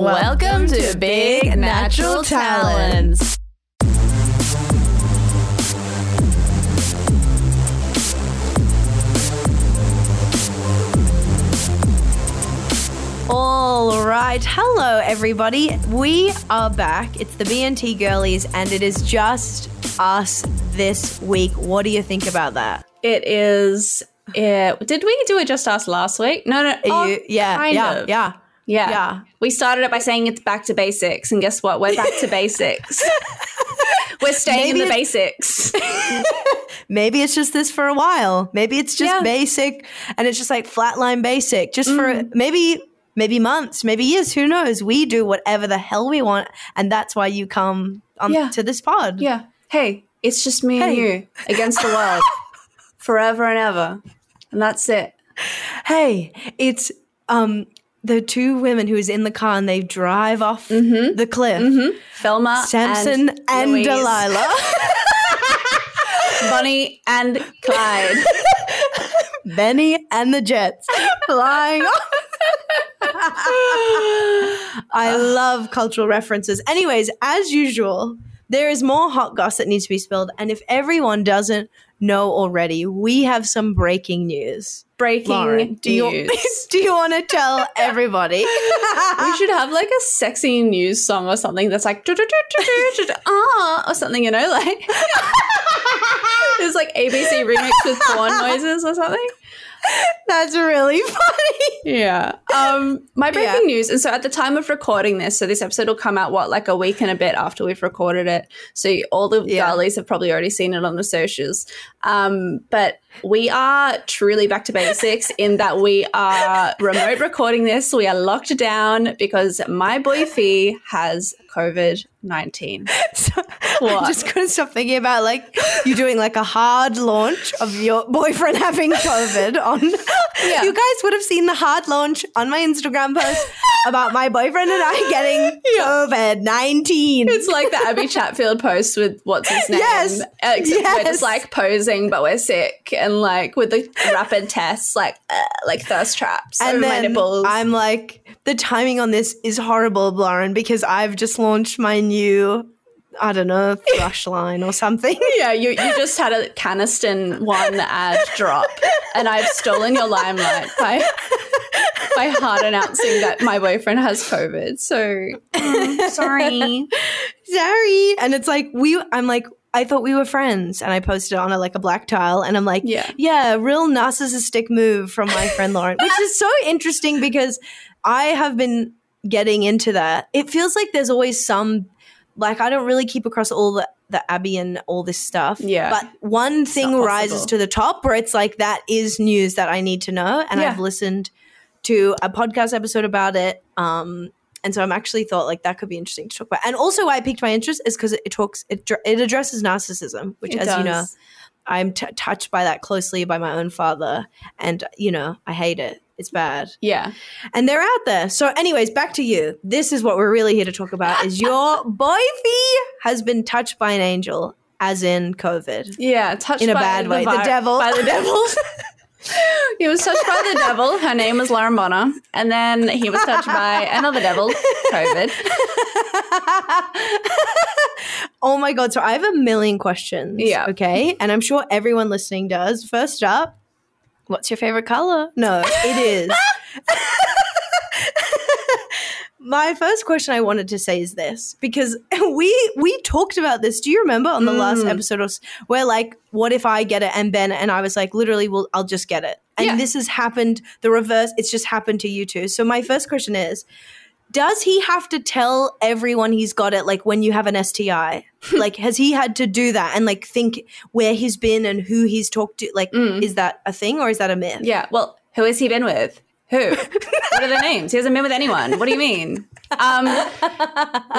Welcome to Big Natural Talents. All right. Hello, everybody. We are back. It's the BNT girlies, and it is just us this week. What do you think about that? It is. Yeah. Did we do it just us last week? No, no. Oh, you, yeah, yeah, of. yeah. Yeah, yeah. We started it by saying it's back to basics, and guess what? We're back to basics. We're staying Maybe in the basics. Maybe it's just this for a while. Maybe it's just Yeah. basic, and it's just like flatline basic, just for Mm. maybe maybe months, maybe years. Who knows? We do whatever the hell we want, and that's why you come on Yeah. to this pod. yeah. Hey, it's just me and you against the world, forever and ever, and that's it. Hey, it's um the two women who's in the car and they drive off mm-hmm. the cliff. Mm-hmm. Thelma, Samson and, and, Delilah. Bunny and Clyde. Benny and the Jets flying off. I love cultural references. Anyways, as usual, there is more hot goss that needs to be spilled. And if everyone doesn't know already, we have some breaking news. Breaking Lauren, do you, news. do you want to tell everybody? we should have like a sexy news song or something that's like ah or something, you know, like it's like ABC remix with porn noises or something. That's really funny. Yeah. Um, my breaking Yeah. news, and so at the time of recording this, so this episode will come out what like a week and a bit after we've recorded it. So all the Yeah. girlies have probably already seen it on the socials. Um, but we are truly back to basics in that we are remote recording this. We are locked down because my boy Fee has COVID nineteen. So, What? I just couldn't stop thinking about like you doing like a hard launch of your boyfriend having COVID on. Yeah. You guys would have seen the hard launch on my Instagram post about my boyfriend and I getting COVID nineteen. It's like the Abby Chatfield post with what's his name. Yes. Except we're just like posing, but we're sick and like with the rapid tests, like uh, like thirst traps and my then nipples. I'm like, the timing on this is horrible, Lauren, because I've just launched my new, I don't know, thrush line or something. yeah, you, you just had a Canesten one ad drop, and I've stolen your limelight by by hard announcing that my boyfriend has COVID. So mm, sorry. sorry and it's like we i'm like i thought we were friends and i posted on a, like a black tile and i'm like Yeah. yeah real narcissistic move from my friend lauren which is so interesting because i have been getting into that it feels like there's always some like i don't really keep across all the the abby and all this stuff Yeah. but one thing rises to the top where it's like that is news that i need to know and Yeah. i've listened to a podcast episode about it um and so I'm actually thought like that could be interesting to talk about. And also, why I piqued my interest is because it, it talks it, it addresses narcissism, which, It as you know. I'm t- touched by that closely by my own father, and you know I hate it. It's bad, Yeah. and they're out there. So, anyways, back to you. This is what we're really here to talk about: is your boyfie has been touched by an angel, as in COVID. Yeah, touched In a by bad way. The devil. By the devil. he was touched by the devil. Her name was Lauren Bonner. And then he was touched by another devil, COVID. oh my god! So I have a million questions. Yeah. Okay, and I'm sure everyone listening does. First up, what's your favorite color? No, it is. My first question I wanted to say is this because we we talked about this. Do you remember on the last Mm. episode of, where like, what if I get it and Ben and I was like, literally, well, I'll just get it. And Yeah. this has happened. The reverse. It's just happened to you too. So my first question is, does he have to tell everyone he's got it like when you have an STI? like has he had to do that and like think where he's been and who he's talked to? Like Mm. is that a thing or is that a myth? Yeah. Well, who has he been with? Who? what are their names? He hasn't been with anyone. What do you mean? Um,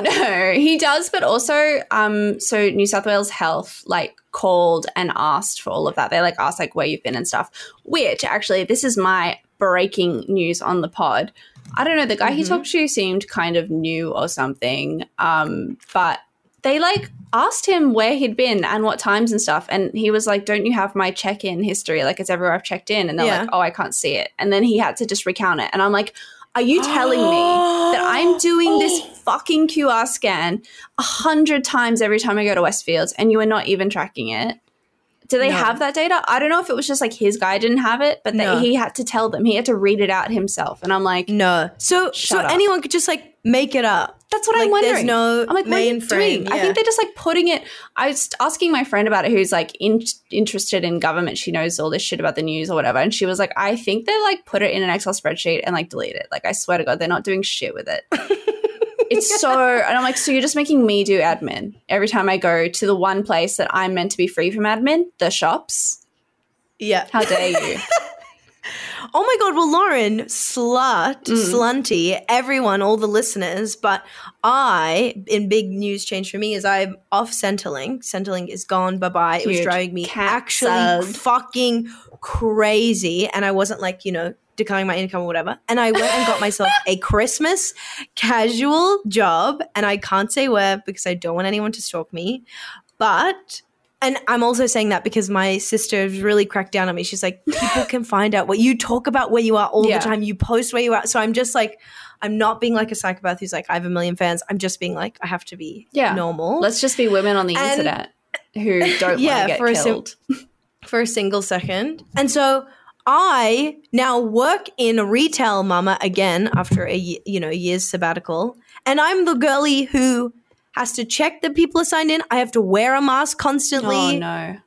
no, he does, but also, um, so New South Wales Health like called and asked for all of that. They like asked like where you've been and stuff. Which actually, this is my breaking news on the pod. I don't know. The guy he Mhm. talked to seemed kind of new or something. Um, but they like asked him where he'd been and what times and stuff. And he was like, Don't you have my check in history? Like, it's everywhere I've checked in. And they're Yeah. like, Oh, I can't see it. And then he had to just recount it. And I'm like, Are you telling me that I'm doing this oh. fucking QR scan a hundred times every time I go to Westfields, and you are not even tracking it. Do they No. have that data? I don't know if it was just like his guy didn't have it, but No. that he had to tell them. He had to read it out himself, and I'm like, No. So so up. anyone could just like make it up. That's what Like, I'm wondering. There's no I'm like, what are you doing? I think they're just like putting it. I was asking my friend about it, who's like in, interested in government. She knows all this shit about the news or whatever, and she was like, I think they like put it in an Excel spreadsheet and like delete it. Like, I swear to God, they're not doing shit with it. it's so, and I'm like, so you're just making me do admin every time I go to the one place that I'm meant to be free from admin, the shops. yeah. How dare you? Oh my god, well Lauren, slut, Mm. slunty, everyone, all the listeners, but I in big news change for me is I'm off Centrelink. Centrelink is gone, bye bye. It was driving me actually Cancelled. fucking crazy. And I wasn't like, you know, declaring my income or whatever. And I went and got myself a Christmas casual job. And I can't say where because I don't want anyone to stalk me. But and I'm also saying that because my sister has really cracked down on me. She's like, people can find out what you talk about where you are all Yeah. the time. You post where you are. So I'm just like, I'm not being like a psychopath who's like, I have a million fans. I'm just being like, I have to be Yeah. normal Let's just be women on the And- internet who don't Yeah, want to get for a sim- killed. For a single second. And so I now work in retail, mama, again after a you know year's sabbatical, and I'm the girly who has to check that people are signed in. I have to wear a mask constantly. Oh no.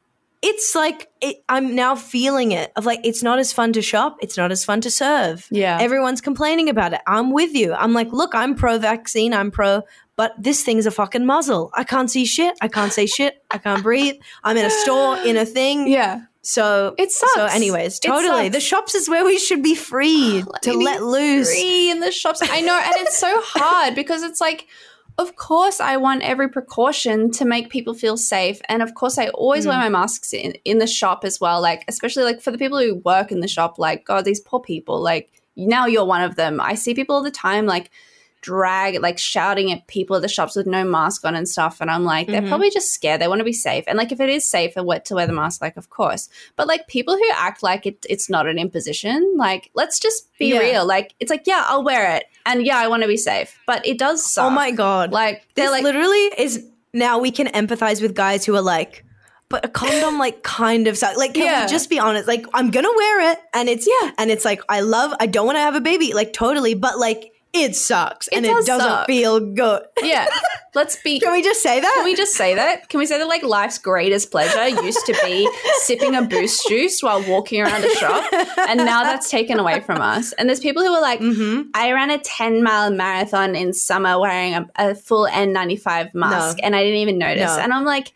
It's like it, I'm now feeling it of like it's not as fun to shop, it's not as fun to serve. Yeah. Everyone's complaining about it. I'm with you. I'm like, look, I'm pro vaccine, I'm pro, but this thing's a fucking muzzle. I can't see shit. I can't say shit. I can't breathe. I'm in a store in a thing. yeah. So It sucks. So, anyways, totally. The shops is where we should be free to let loose. free in the shops. I know, and it's so hard because it's like, of course, I want every precaution to make people feel safe, and of course, I always Mm. wear my masks in in the shop as well. Like, especially like for the people who work in the shop. Like, God, these poor people. Like, now you're one of them. I see people all the time, like. Drag like shouting at people at the shops with no mask on and stuff, and I'm like, they're Mhm. probably just scared. They want to be safe, and like if it is safe and what to wear the mask, like of course. But like people who act like it, it's not an imposition, like let's just be Yeah. real. Like it's like, yeah, I'll wear it, and yeah, I want to be safe, but it does oh suck. Oh my god. Like they're this like, literally is now we can empathize with guys who are like, but a condom like kind of sucks. Like, can Yeah. we just be honest? Like, I'm gonna wear it, and it's Yeah. and it's like I love. I don't want to have a baby, like totally, but like it sucks, It and does it doesn't suck. feel good. yeah, let's be. Can we just say that? Can we just say that? Can we say that like life's greatest pleasure used to be sipping a boost juice while walking around a shop, and now that's taken away from us. And there's people who are like, Mhm. I ran a 10 mile marathon in summer wearing a, a full N95 mask and I didn't even notice. No. And I'm like,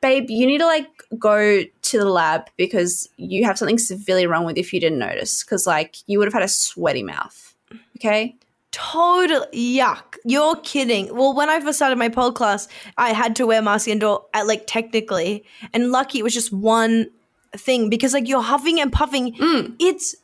babe, you need to like go to the lab because you have something severely wrong with you if you didn't notice. Cause like you would have had a sweaty mouth. Okay. Totally yuck. You're kidding. Well, when I first started my pole class, I had to wear mask indoor at like technically, and lucky it was just one thing because like you're huffing and puffing. Mm. It's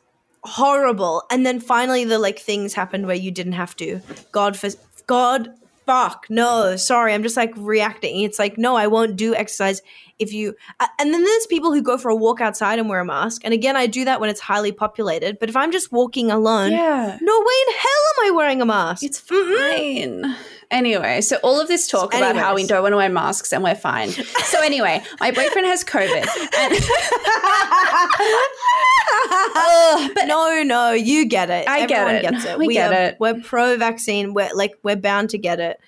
horrible. And then finally the like things happened where you didn't have to. God for God fuck no sorry i'm just like reacting it's like no i won't do exercise if you uh, and then there's people who go for a walk outside and wear a mask and again i do that when it's highly populated but if i'm just walking alone Yeah. no way in hell am I wearing a mask. It's fine. Anyway, so all of this talk about how we don't want to wear masks and we're fine. So anyway, my boyfriend has COVID. And but no, no, you get it. I get it. Gets it. We get are, it. We're pro-vaccine. We're like we're bound to get it.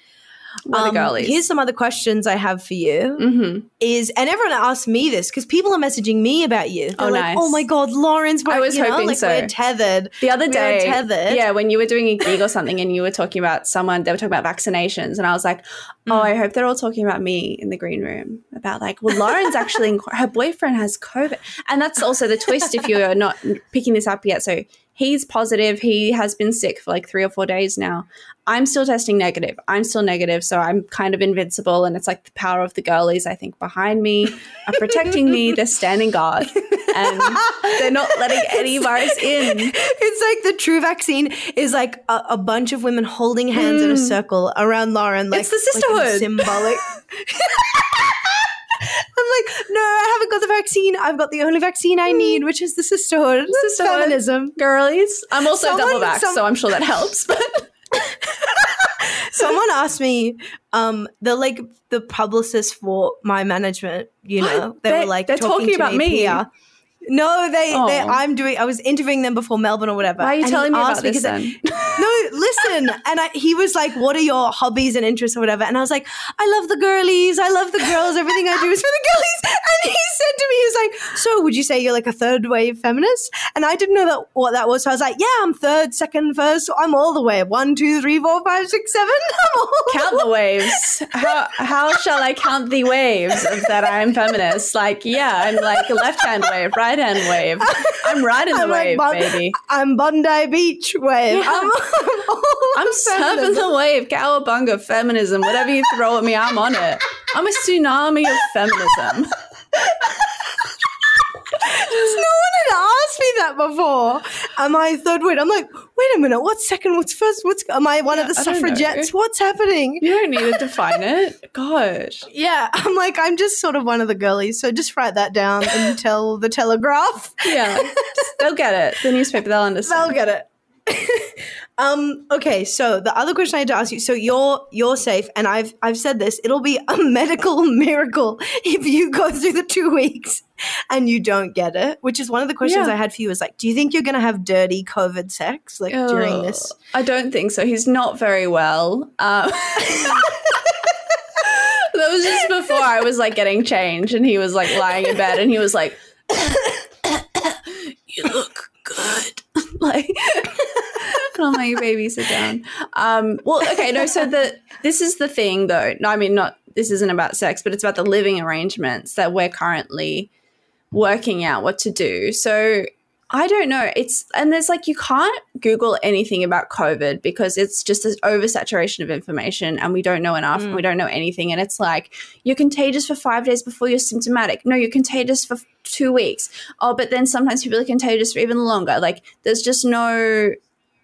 We're the girlies. Here's some other questions I have for you. Mhm. Is and everyone asks me this because people are messaging me about you. They're Oh, like, nice. oh my god, Lawrence. I was know, hoping like so. We're tethered. The other We were day, tethered. yeah, when you were doing a gig or something and you were talking about someone, they were talking about vaccinations, and I was like, oh, Mm. I hope they're all talking about me in the green room about like, well, Lauren's actually in, her boyfriend has COVID, and that's also the twist if you're not picking this up yet. So he's positive. He has been sick for like three or four days now. I'm still testing negative. I'm still negative, so I'm kind of invincible, and it's like the power of the girlies, I think, behind me are protecting me. They're standing guard, and they're not letting any virus in. It's like the true vaccine is like a, a bunch of women holding hands in a circle around Lauren. Like, Mm. It's the like sisterhood. symbolic. I'm like, no, I haven't got the vaccine. I've got the only vaccine I need, which is the sisterhood. Sisterhood. feminism. girlies. I'm also Someone- double back, some- so I'm sure that helps. But someone asked me, um, the like the publicist for my management, you know, they, They- were like they're talking to about me. PR. No, they, they Oh. I'm doing I was interviewing them before Melbourne or whatever. Why are you telling me about this 'cause I- then? no, listen. And I, he was like, What are your hobbies and interests or whatever? And I was like, I love the girlies. I love the girls. Everything I do is for the girlies. And he said to me, He was like, So would you say you're like a third wave feminist? And I didn't know that what that was. So I was like, Yeah, I'm third, second, first. I'm all the way. One, two, three, four, five, six, seven. I'm all count the waves. How how shall I count the waves that I'm feminist? Like, yeah, I'm like a left hand wave, right hand wave. I'm riding the I'm like, wave, Bon- baby. I'm Bondi Beach wave. Yeah. I'm, I'm, I'm surfing the wave, cowabunga, feminism, whatever you throw at me, I'm on it. I'm a tsunami of feminism. No one had asked me that before. Am I third wave? I'm like, wait a minute. What's second? What's first? What's am I one of the suffragettes? What's happening? You don't need to define it. Gosh. Yeah, I'm like, I'm just sort of one of the girlies. So just write that down and tell the Telegraph. Yeah. They'll get it. The newspaper, they'll understand. They'll get it. um. Okay. So the other question I had to ask you. So you're you're safe, and I've I've said this. It'll be a medical miracle if you go through the two weeks and you don't get it. Which is one of the questions Yeah. I had for you. Was like, do you think you're gonna have dirty COVID sex like during this? I don't think so. He's not very well. Um, that was just before I was like getting changed, and he was like lying in bed, and he was like, "You look good." like, I'm like, "Baby, sit down." Um, well, okay, no. So the this is the thing, though. No, I mean, not this isn't about sex, but it's about the living arrangements that we're currently working out what to do. So I don't know. It's and there's like you can't Google anything about COVID because it's just this oversaturation of information and we don't know enough and we don't know anything. And it's like you're contagious for five days before you're symptomatic. No, you're contagious for two weeks. Oh, but then sometimes people are contagious for even longer. Like there's just no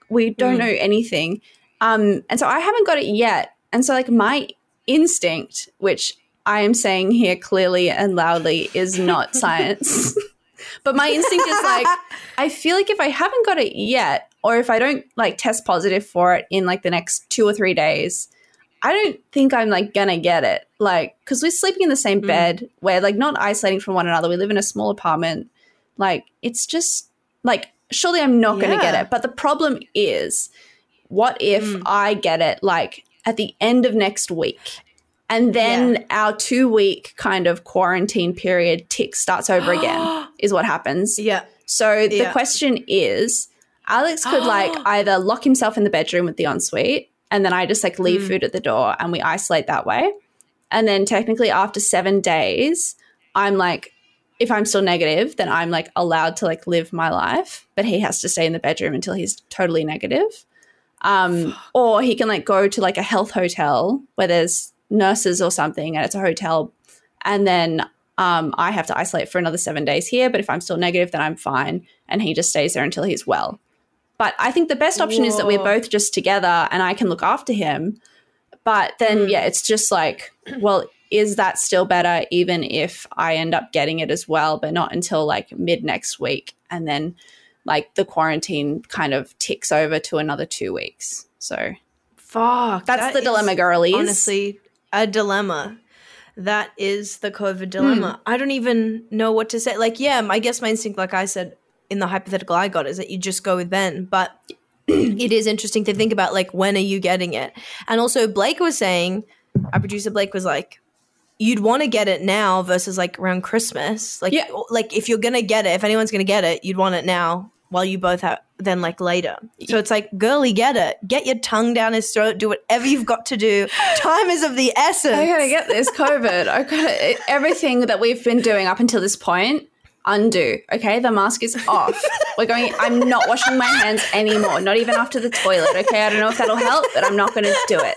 we don't know anything. Um, and so I haven't got it yet. And so like my instinct, which I am saying here clearly and loudly, is not science. but my instinct is like, I feel like if I haven't got it yet, or if I don't like test positive for it in like the next two or three days, I don't think I'm like gonna get it. Like, because we're sleeping in the same bed, we're like not isolating from one another. We live in a small apartment. Like, it's just like, surely I'm not gonna get it. But the problem is, what if I get it like at the end of next week? And then our two week kind of quarantine period tick starts over again, is what happens. Yeah. So the Yeah. question is Alex could like either lock himself in the bedroom with the ensuite, and then I just like leave Mm. food at the door and we isolate that way. And then technically after seven days, I'm like, if I'm still negative, then I'm like allowed to like live my life, but he has to stay in the bedroom until he's totally negative. Um, or he can like go to like a health hotel where there's nurses or something and it's a hotel and then um, I have to isolate for another seven days here. But if I'm still negative, then I'm fine, and he just stays there until he's well. But I think the best option is that we're both just together, and I can look after him. But then, yeah, it's just like, well, is that still better, even if I end up getting it as well, but not until like mid next week, and then like the quarantine kind of ticks over to another two weeks. So Fuck. that's that the dilemma, girlies. Honestly, a dilemma. That is the COVID dilemma. Hmm. I don't even know what to say. Like, yeah, I guess my instinct, like I said in the hypothetical I got, is that you just go with Ben. But it is interesting to think about, like, when are you getting it? And also, Blake was saying, our producer Blake was like, you'd want to get it now versus like around Christmas. Like, Yeah. like if you're gonna get it, if anyone's gonna get it, you'd want it now while you both have then like later. So it's like, girly, get it. Get your tongue down his throat. Do whatever you've got to do. Time is of the essence. I gotta get this COVID. I gotta everything that we've been doing up until this point. Undo. Okay, the mask is off. We're going. I'm not washing my hands anymore. Not even after the toilet. Okay, I don't know if that'll help, but I'm not going to do it.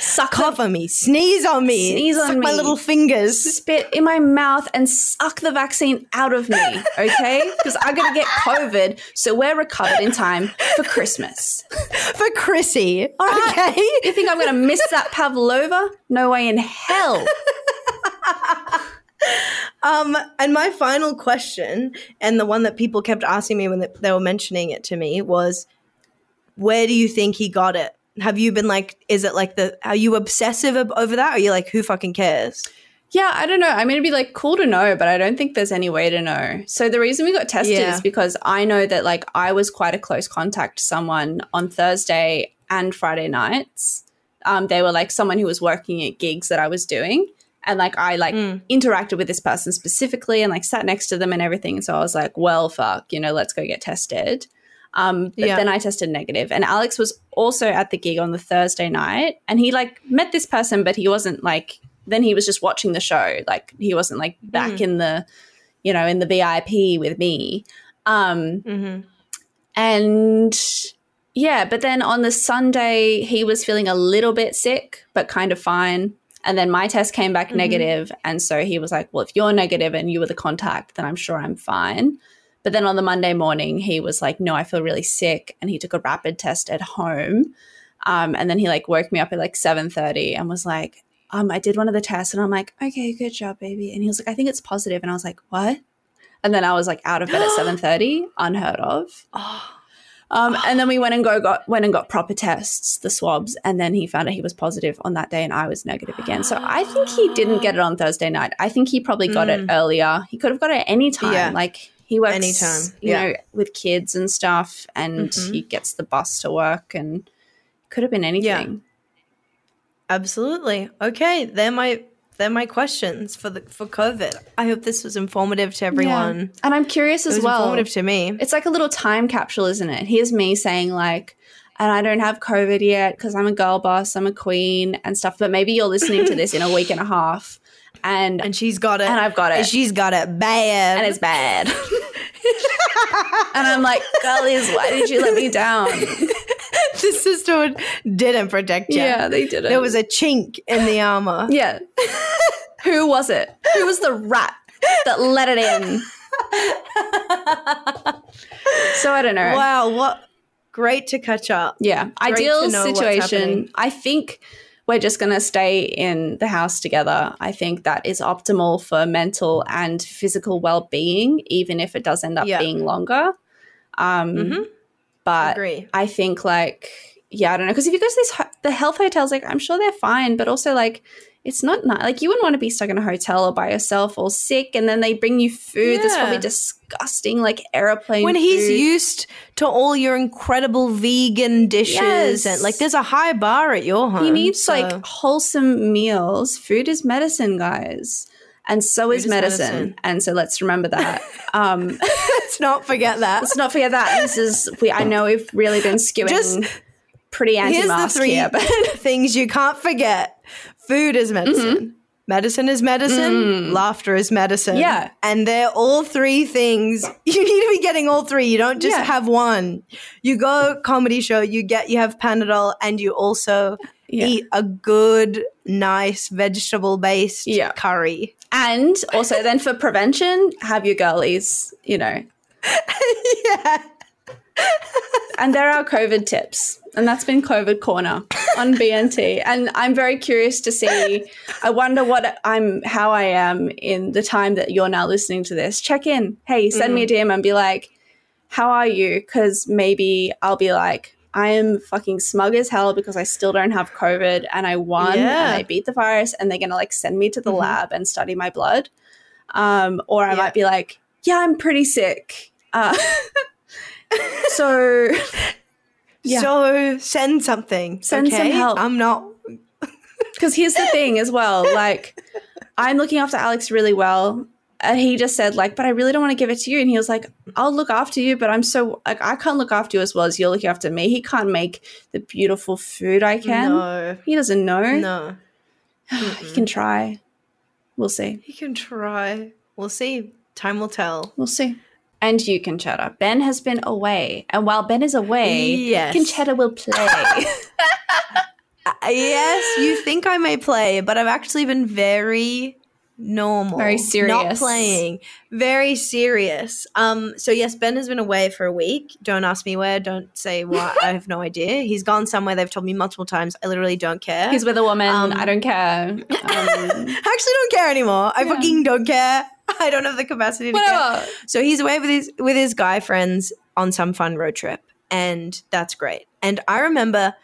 Suck on me, sneeze on me, Sneeze on suck my little fingers. spit in my mouth and suck the vaccine out of me. Okay, because I'm gonna get COVID, so we're recovered in time for Christmas. For Chrissy. Okay. You think I'm gonna miss that pavlova? No way in hell. Um, and my final question, and the one that people kept asking me when they, were mentioning it to me, was, "Where do you think he got it? have you been like, is it like the, are you obsessive over that? Or are you like, who fucking cares? Yeah, I don't know. I mean, it'd be like cool to know, but I don't think there's any way to know. So the reason we got tested Yeah. is because I know that like I was quite a close contact to someone on Thursday and Friday nights. Um, they were like someone who was working at gigs that I was doing, and like I like Mm. interacted with this person specifically and like sat next to them and everything. And so I was like, well, fuck, you know, let's go get tested. Um, but Yeah. then I tested negative, and Alex was also at the gig on the Thursday night, and he like met this person, but he wasn't like. Then he was just watching the show, like he wasn't like back Mm. in the, you know, in the VIP with me. Um, Mm-hmm. and yeah, but then on the Sunday, he was feeling a little bit sick, but kind of fine. And then my test came back Mhm. negative, And so he was like, Well, if you're negative and you were the contact, then I'm sure I'm fine. But then on the Monday morning, he was like, No, I feel really sick. And he took a rapid test at home. Um, and then he like woke me up at like 7:30 and was like, um, I did one of the tests and I'm like, okay, good job, baby. And he was like, I think it's positive. And I was like, what? And then I was like out of bed at 7:30, unheard of. Oh, Um, and then we went and go got went and got proper tests, the swabs, and then he found out he was positive on that day, and I was negative again. So I think he didn't get it on Thursday night. I think he probably got it earlier. He could have got it any time. Yeah. Like he works Anytime, you yeah. know, with kids and stuff, and Mhm. he gets the bus to work, and could have been anything. Yeah. absolutely. Okay, they're my they're my questions for the for COVID. I hope this was informative to everyone. Yeah. And I'm curious as well. informative to me. It's like a little time capsule, isn't it? Here's me saying like, and I don't have COVID yet because I'm a girl boss, I'm a queen and stuff. But maybe you're listening to this in a week and a half, and And she's got it. and I've got And it, she's got it bad. and it's bad. and I'm like, girlies, why did you let me down? the sisterhood didn't protect you. Yeah, they didn't. There was a chink in the armor. yeah. Who was it? Who was the rat that let it in? so I don't know. Wow, what great to catch up. Yeah. Great Ideal to know what's situation. I think we're just going to stay in the house together. I think that is optimal for mental and physical well being, even if it does end up Yeah. being longer. Um, Mhm. But Agree. I think, like, yeah, I don't know. Because if you go to these, ho- the health hotels, like, I'm sure they're fine, but also, like, it's not nice. Like, you wouldn't want to be stuck in a hotel or by yourself or sick, and then they bring you food that's probably Yeah. disgusting, like airplane When he's used to all your incredible vegan dishes Yes. and like there's a high bar at your home. He needs so- like wholesome meals. Food is medicine, guys. And so is is medicine. medicine. And so let's remember that. Um, let's not forget that. let's not forget that. This is we I know we've really been skewing Just- pretty anti-mask three here, but things you can't forget. Food is medicine. Medicine is medicine. Mm. Laughter is medicine. Yeah. And they're all three things. You need to be getting all three. You don't just Yeah. have one. You go comedy show, you get you have Panadol and you also Yeah. eat a good, nice vegetable based Yeah. curry. And also then for prevention, have your girlies, you know. yeah. And there are COVID tips. And that's been COVID corner on BNT. And I'm very curious to see. I wonder what I'm how I am in the time that you're now listening to this. Check in. Hey, send me a mm-hmm. DM and be like, how are you? Because maybe I'll be like, I am fucking smug as hell because I still don't have COVID and I won Yeah. and I beat the virus and they're gonna like send me to the Mhm. lab and study my blood. Um, or I Yeah. might be like, yeah, I'm pretty sick. Uh, so Yeah. So send something. Send some help. I'm not Because here's the thing as well, like I'm looking after Alex really well. And he just said, like, but I really don't want to give it to you. And he was like, I'll look after you, but I'm so like I can't look after you as well as you're looking after me. He can't make the beautiful food I can. No. He doesn't know. No. he can try. We'll see. He can try. We'll see. Time will tell. We'll see. And you can chatter. Ben has been away. And while Ben is away, Yes. Concetta will play. Uh, yes, you think I may play, but I've actually been very normal. Very serious. Not playing. Very serious. Um, so yes, Ben has been away for a week. Don't ask me where, don't say why. I have no idea. He's gone somewhere they've told me multiple times. I literally don't care. He's with a woman. Um, I don't care. Um, I actually don't care anymore. I Yeah. fucking don't care. I don't have the capacity to care. whatever. So he's away with his with his guy friends on some fun road trip, and that's great. And I remember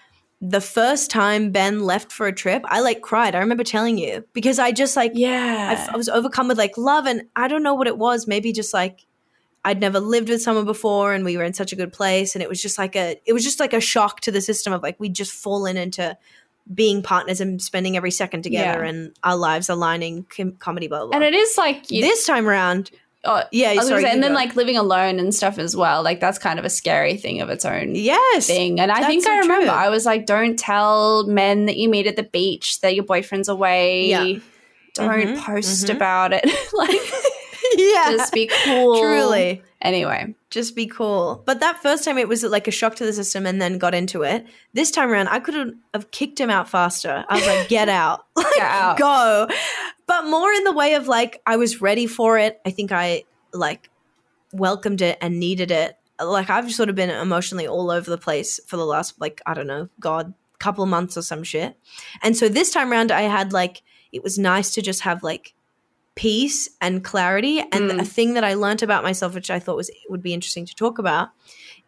the first time Ben left for a trip, I like cried. I remember telling you because I just like I, Yeah. I was overcome with like love and I don't know what it was. Maybe just like I'd never lived with someone before and we were in such a good place and it was just like a it was just like a shock to the system of like we'd just fallen into being partners and spending every second together Yeah. and our lives aligning com- comedy blah blah. blah. and it is like you, this time around, oh, yeah, I was gonna sorry, say, and then go. like living alone and stuff as well. Like that's kind of a scary thing of its own yes, thing. And I think I remember true. I was like, don't tell men that you meet at the beach that your boyfriend's away. Yeah. Don't Mhm, post mhm. about it. like yeah, just be cool. truly. Anyway. just be cool. But that first time it was like a shock to the system and then got into it. This time around, I could have kicked him out faster. I was like, get out. like, Get out. Go. But more in the way of like, I was ready for it. I think I like welcomed it and needed it. Like, I've sort of been emotionally all over the place for the last, like, I don't know, God, couple months or some shit. And so this time around, I had like, it was nice to just have like, peace and clarity and Mm. a thing that i learnt about myself which i thought was would be interesting to talk about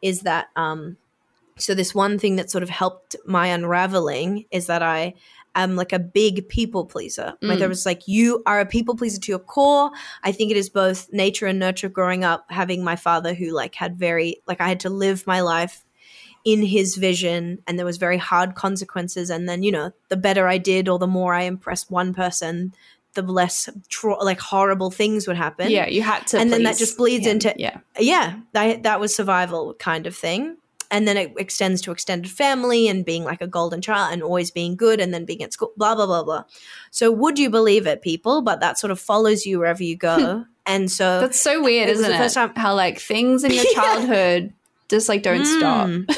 is that um so this one thing that sort of helped my unraveling is that i am like a big people pleaser like Mm. there was like you are a people pleaser to your core i think it is both nature and nurture growing up having my father who like had very like i had to live my life in his vision and there was very hard consequences and then you know the better i did or the more i impressed one person the less tro- like horrible things would happen Yeah, you had to And then that just bleeds him. into- Yeah. yeah that, that was survival kind of thing and then it extends to extended family and being like a golden child and always being good and then being at school blah blah blah blah so would you believe it people but that sort of follows you wherever you go hmm. and so That's so weird, isn't the it? first time- How like things in your Yeah. childhood just like don't hmm. stop.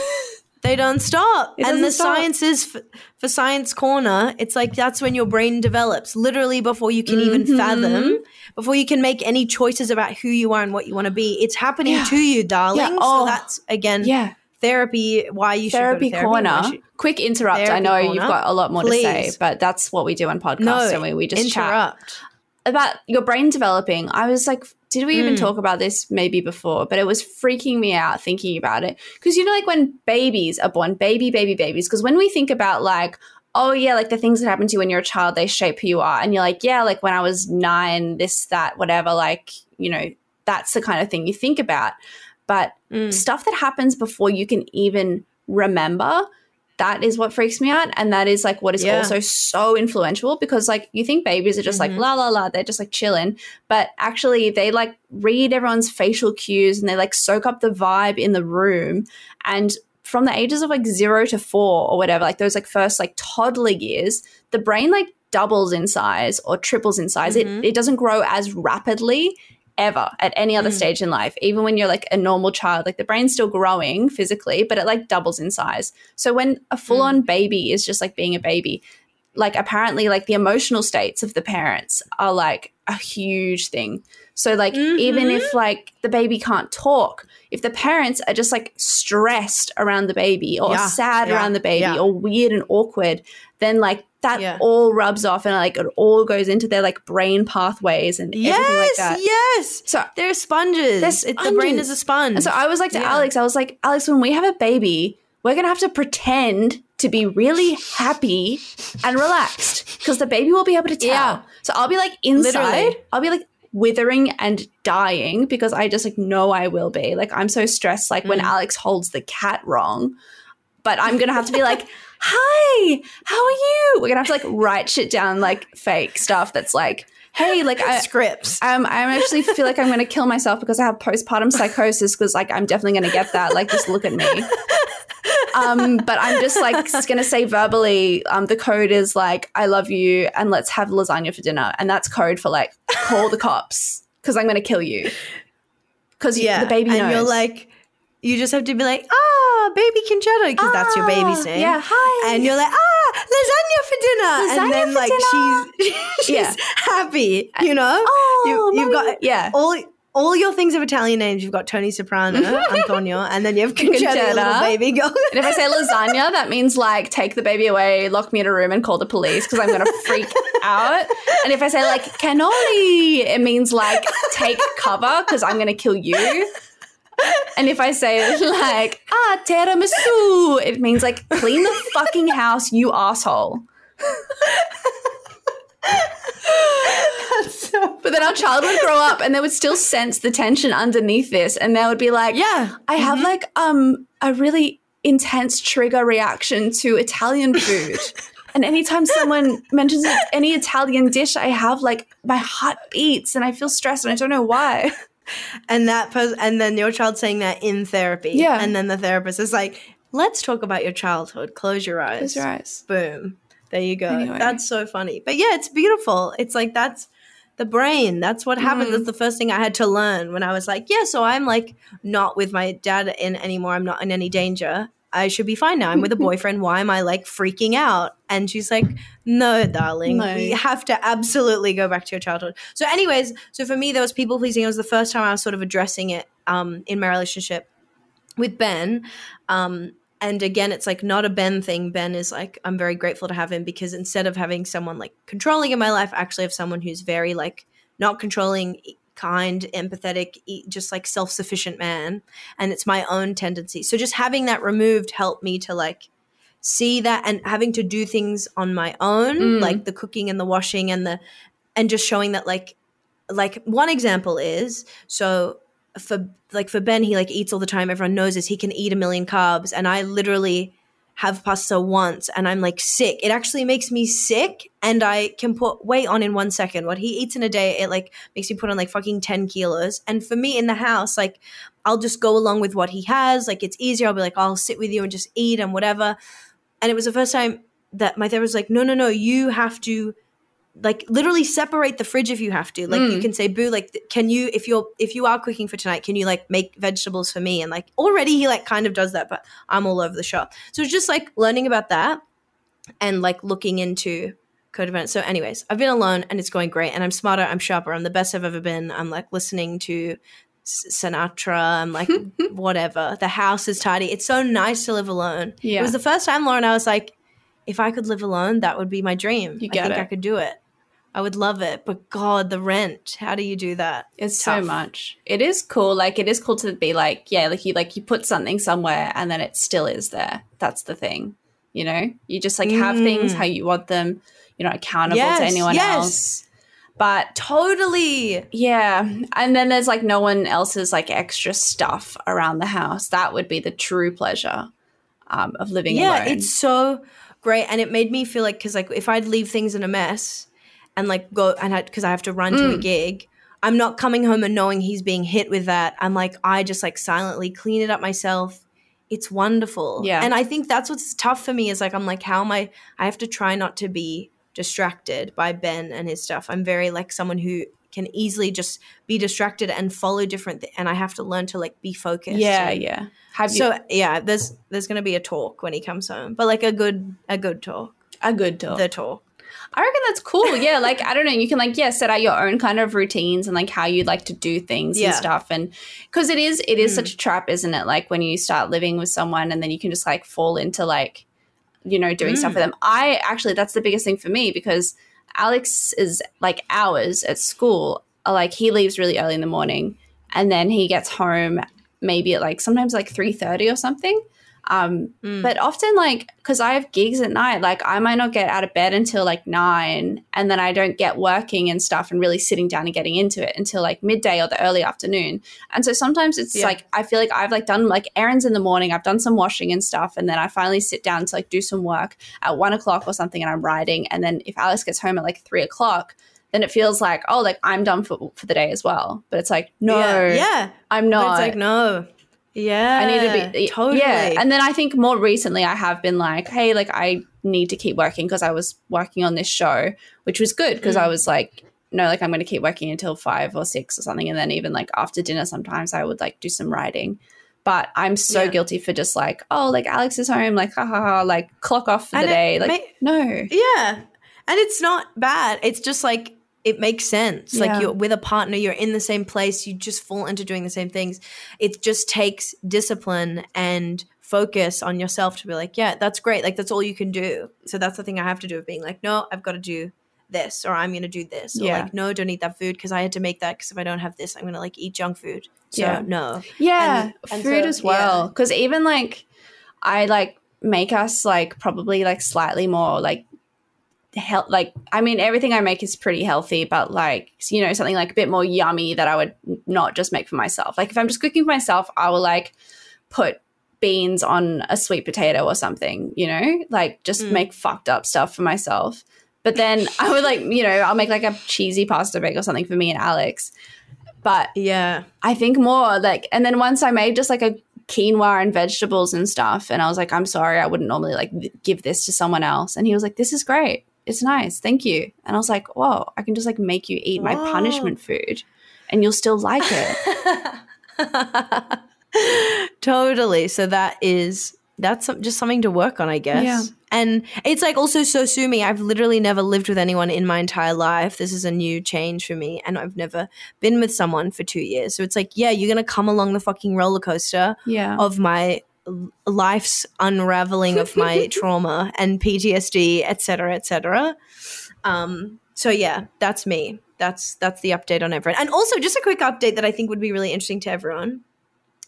They don't stop It and the stop. science is f- for science corner it's like that's when your brain develops literally before you can even Mhm. fathom before you can make any choices about who you are and what you want to be it's happening Yeah. to you darling Yeah. Oh. so that's again Yeah. therapy why you Therapy should go to therapy, corner. should- Quick interrupt. I know you've got a lot more to say, but that's what we do on podcasts. no and we, we just chat. About your brain developing, I was like, did we even Mm. talk about this maybe before? But it was freaking me out thinking about it. Because you know, like when babies are born, baby, baby, babies, because when we think about like, oh yeah, like the things that happen to you when you're a child, they shape who you are. And you're like, yeah, like when I was nine, this, that, whatever, like, you know, that's the kind of thing you think about. But Mm. stuff that happens before you can even remember that is what freaks me out and that is like what is Yeah. also so influential because like you think babies are just Mhm. like la la la they're just like chilling but actually they like read everyone's facial cues and they like soak up the vibe in the room and from the ages of like 0 to 4 or whatever like those like first like toddler years the brain like doubles in size or triples in size Mhm. it, it doesn't grow as rapidly ever at any other Mm. stage in life. Even when you're like a normal child, like the brain's still growing physically, but it like doubles in size. So when a full on baby is just like being a baby, like apparently like the emotional states of the parents are like a huge thing. So like even Mhm. if like the baby can't talk, if the parents are just like stressed around the baby or Yeah, sad yeah, around the baby yeah. or weird and awkward, then like that Yeah. all rubs off and like it all goes into their like brain pathways and everything like yes that. yes So they're sponges They're It- the brain is a sponge and so I was like to Yeah. Alex, I was like, Alex, when we have a baby, we're gonna have to pretend to be really happy and relaxed because the baby will be able to tell. Yeah. So I'll be like inside, Literally. I'll be like withering and dying because I just like know I will be. Like I'm so stressed. Like when Mm. Alex holds the cat wrong, but I'm gonna have to be like. Hi, how are you? We're gonna have to like write shit down, like fake stuff that's like, hey, like I, scripts um, I actually feel like I'm going to kill myself because I have postpartum psychosis. Because like I'm definitely going to get that. Like just look at me. Um, but I'm just like going to say verbally. Um, the code is like I love you and let's have lasagna for dinner, and that's code for like call the cops because I'm going to kill you. Because yeah the baby knows. and you're like you just have to be like baby concetta because that's your baby's Ah, name Yeah, hi. and you're like ah lasagna for dinner Lasagna and then like she's she's Yeah. happy you know oh, you, you've got yeah. all all your things of Italian names you've got Tony Soprano Antonio and then you have concetta, your little baby girl And if I say lasagna, that means like take the baby away, lock me in a room, and call the police because I'm going to freak out. And if I say like cannoli, it means like take cover because I'm going to kill you. And if I say like, ah, tiramisu, it means like clean the fucking house, you asshole. but then our child would grow up and they would still sense the tension underneath this and they would be like, Yeah. I have like um a really intense trigger reaction to Italian food. and anytime someone mentions any Italian dish, I have like my heart beats and I feel stressed and I don't know why. And that pers- and then your child saying that in therapy. Yeah. And then the therapist is like, let's talk about your childhood. Close your eyes. Close your eyes. Boom. There you go. Anyway. That's so funny. But yeah, it's beautiful. It's like that's the brain. That's what happens. Mm. That's the first thing I had to learn when I was like, yeah, so I'm like not with my dad in anymore. I'm not in any danger. I should be fine now. I'm with a boyfriend. Why am I like freaking out? And she's like, no, darling, No. we have to absolutely go back to your childhood. So, anyways, so for me, there was people pleasing. It was the first time I was sort of addressing it um, in my relationship with Ben. Um, and again, it's like not a Ben thing. Ben is like, I'm very grateful to have him because instead of having someone like controlling in my life, I actually have someone who's very like not controlling, kind, empathetic, just like self sufficient man. And it's my own tendency. So just having that removed helped me to like see that and having to do things on my own, Mm. like the cooking and the washing and the, and just showing that like, like one example is so for like for Ben, he like eats all the time. Everyone knows this. He can eat a million carbs, and I literally have pasta once, and I'm like sick. It actually makes me sick, and I can put weight on in one second. What he eats in a day, it like makes me put on like fucking ten kilos. And for me in the house, like I'll just go along with what he has. Like it's easier. I'll be like, I'll sit with you and just eat and whatever. And it was the first time that my therapist was like, no, no, no, you have to like literally separate the fridge if you have to. Like you Mm. can say boo like can you if you're if you are cooking for tonight can you like make vegetables for me? And like already he like kind of does that but i'm all over the shop. So it's just like learning about that and like looking into codependence so anyways i've been alone and it's going great and i'm smarter i'm sharper i'm the best i've ever been. I'm like listening to sinatra i'm like whatever. The house is tidy. It's so nice to live alone. Yeah. it was the first time lauren i was like if i could live alone that would be my dream. You i get think it. i could do it I would love it, but God, the rent. How do you do that? It's so much. It is cool. Like it is cool to be like, yeah, like you like you put something somewhere and then it still is there. That's the thing. You know? You just like have things Mm. how you want them. You're not accountable to anyone else. But Totally. yeah. And then there's like no one else's like extra stuff around the house. That would be the true pleasure um, of living Yeah, alone. it's so great, and it made me feel like because like if I'd leave things in a mess and like go and because I have to run to a Mm. gig. I'm not coming home and knowing he's being hit with that. I'm like, I just like silently clean it up myself. It's wonderful. Yeah. And I think that's what's tough for me is like, I'm like, how am I? I have to try not to be distracted by Ben and his stuff. I'm very like someone who can easily just be distracted and follow different, th- and I have to learn to like be focused. yeah, and- yeah. Have you So yeah, there's there's gonna be a talk when he comes home, but like a good a good talk. a good talk? The talk. I reckon that's cool. Yeah, like I don't know, you can like yeah, set out your own kind of routines and like how you like to do things Yeah. and stuff and cuz it is it is Mm. such a trap, isn't it? Like when you start living with someone and then you can just like fall into like you know, doing stuff Mm. for them. I actually that's the biggest thing for me because Alex is like hours at school. Are, like he leaves really early in the morning and then he gets home maybe at like sometimes like 3:30 or something. Um Mm. but often, like, because I have gigs at night, like, I might not get out of bed until like nine, and then I don't get working and stuff and really sitting down and getting into it until like midday or the early afternoon. And so sometimes it's Yeah. like, I feel like I've like done like errands in the morning, I've done some washing and stuff, and then I finally sit down to like do some work at one o'clock or something, and I'm writing. And then if Alice gets home at like three o'clock, then it feels like, oh, like I'm done for, for the day as well. But it's like, no, yeah, yeah. I'm But not. it's like no. Yeah, I need to be totally. Yeah, and then I think more recently I have been like, hey, like I need to keep working because I was working on this show, which was good because I Mm. was like, no, like I'm going to keep working until five or six or something, and then even like after dinner, sometimes I would like do some writing. But I'm so Yeah. guilty for just like, oh, like Alex is home, like ha ha ha, like clock off for And the day. Like may- no, yeah, and it's not bad. It's just like it makes sense. Yeah. Like you're with a partner, you're in the same place, you just fall into doing the same things. It just takes discipline and focus on yourself to be like, yeah, that's great. Like that's all you can do. So that's the thing I have to do of being like, no, I've got to do this or I'm gonna do this or Yeah. like no, don't eat that food because I had to make that because if I don't have this, I'm gonna like eat junk food. So Yeah. no. Yeah, And- and food so- as well. Because even like, I like make us like probably like slightly more like health. Like, I mean, everything I make is pretty healthy, but like, you know, something like a bit more yummy that I would not just make for myself. Like, if I'm just cooking for myself, I will like put beans on a sweet potato or something, you know, like just Mm. make fucked up stuff for myself. But then I would like, you know, I'll make like a cheesy pasta bake or something for me and Alex. But Yeah. I think more like, and then once I made just like a quinoa and vegetables and stuff, and I was like, I'm sorry, I wouldn't normally like give this to someone else. And he was like, This is great. It's nice. Thank you. And I was like, Whoa, I can just like make you eat my Whoa. punishment food and you'll still like it. totally. So that is that's just something to work on, I guess. Yeah. And it's like also so sue me. I've literally never lived with anyone in my entire life. This is a new change for me, and I've never been with someone for two years. So it's like, yeah, you're gonna come along the fucking roller coaster yeah. of my life's unraveling of my trauma and PTSD, etc., cetera, et cetera. Um, so yeah, that's me. That's that's the update on everyone. And also, just a quick update that I think would be really interesting to everyone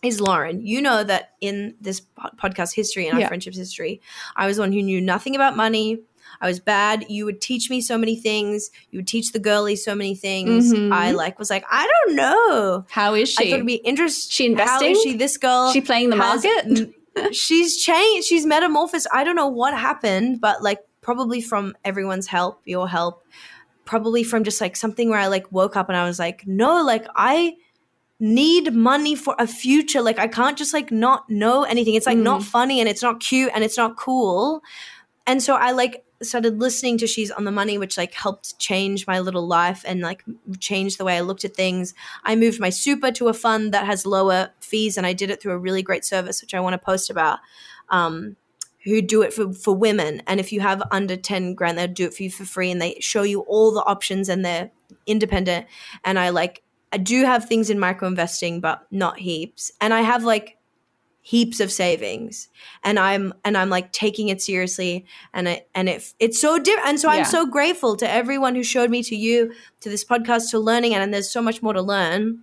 is Lauren. You know that in this po- podcast history and our Yeah. friendships history, I was one who knew nothing about money. I was bad. You would teach me so many things. You would teach the girlies so many things. Mhm. I like was like, I don't know. How is she? I thought it'd be interesting. She investing? How is she this girl? she playing the has- market? she's changed she's metamorphosed i don't know what happened but like probably from everyone's help your help probably from just like something where i like woke up and i was like no like i need money for a future like i can't just like not know anything it's like not funny and it's not cute and it's not cool and so i like started listening to she's on the money which like helped change my little life and like change the way i looked at things. I moved my super to a fund that has lower fees and i did it through a really great service which i want to post about um, who do it for, for women. And if you have under 10 grand they'll do it for you for free and they show you all the options and they're independent. And i like i do have things in micro investing but not heaps. And i have like heaps of savings. And i'm and i'm like taking it seriously. And it and it it's so different and so Yeah. i'm so grateful to everyone who showed me to you to this podcast to learning and, and there's so much more to learn.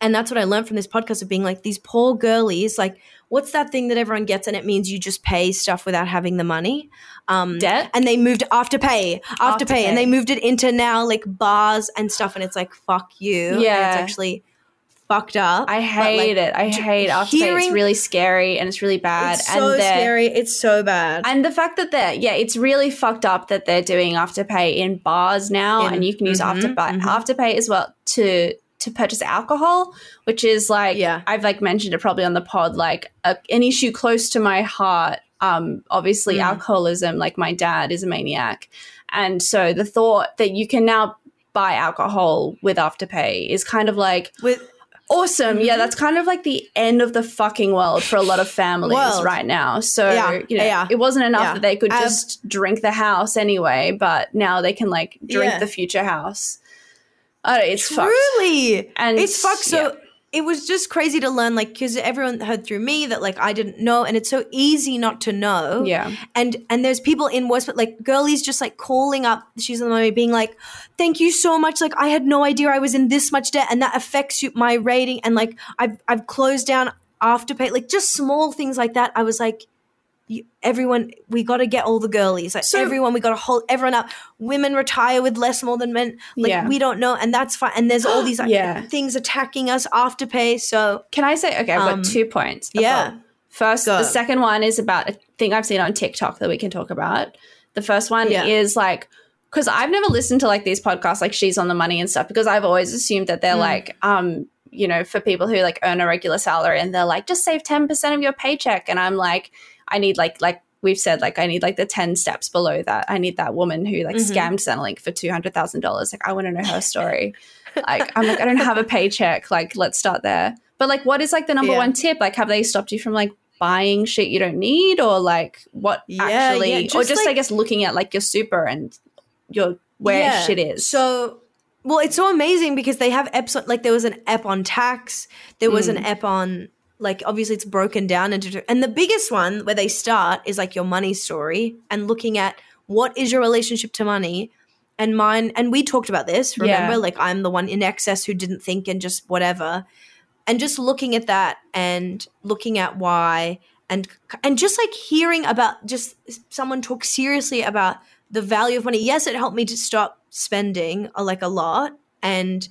And that's what i learned from this podcast of being like these poor girlies. Like what's that thing that everyone gets and it means you just pay stuff without having the money? Um Debt? and they moved after pay after, pay, and they moved it into now like bars and stuff. And it's like fuck you. And Yeah. it's actually fucked up I hate like, it. I hate after It's really scary and it's really bad. it's so and scary it's so bad And the fact that they're yeah, it's really fucked up that they're doing afterpay in bars now, In- and you can use mhm, afterpay mhm. afterpay as well to to purchase alcohol, which is like Yeah. I've like mentioned it probably on the pod, like a, an issue close to my heart. Um, obviously Mm. alcoholism. Like my dad is a maniac, and so the thought that you can now buy alcohol with afterpay is kind of like with awesome. Yeah, Mhm. that's kind of like the end of the fucking world for a lot of families World. right now. So, Yeah, you know, yeah. it wasn't enough Yeah. that they could just drink the house anyway, but now they can like drink Yeah. the future house. Oh, it's fucked. truly And it's fucked so yeah. It was just crazy to learn like because everyone heard through me that like i didn't know and it's so easy not to know Yeah. and and there's people in worse but like girlies just like calling up she's on the money being like thank you so much like i had no idea i was in this much debt and that affects you my rating and like i've i've closed down after pay like just small things like that i was like you, everyone we got to get all the girlies like So- everyone we got to hold everyone up women retire with less more than men like Yeah. we don't know and that's fine and there's all these like, Yeah. things attacking us after pay so Can I say, okay, I've Um, got two points. Yeah. First, Go. the second one is about a thing I've seen on TikTok that we can talk about. The first one Yeah. is like, because I've never listened to like these podcasts, like She's on the Money and stuff, because I've always assumed that they're Mm. like, um, you know, for people who like earn a regular salary and they're like, just save 10% of your paycheck. And I'm like, I need like, like, We've said like I need like the ten steps below that. I need that woman who like Mhm. scammed Centrelink for two hundred thousand dollars. Like I want to know her story. like I'm like I don't have a paycheck. Like let's start there. But like, what is like the number Yeah. one tip? Like, have they stopped you from like buying shit you don't need, or like what Yeah, actually, yeah, or just, just I guess looking at like your super and your where shit is. So, well, it's so amazing because they have episode like there was an app on tax, there was an Mm. app on like obviously it's broken down into and the biggest one where they start is like your money story and looking at what is your relationship to money. And mine and we talked about this remember? Yeah. like i'm the one in excess who didn't think and just whatever. And just looking at that and looking at why and and just like hearing about just someone talk seriously about the value of money. Yes it helped me to stop spending uh, like a lot and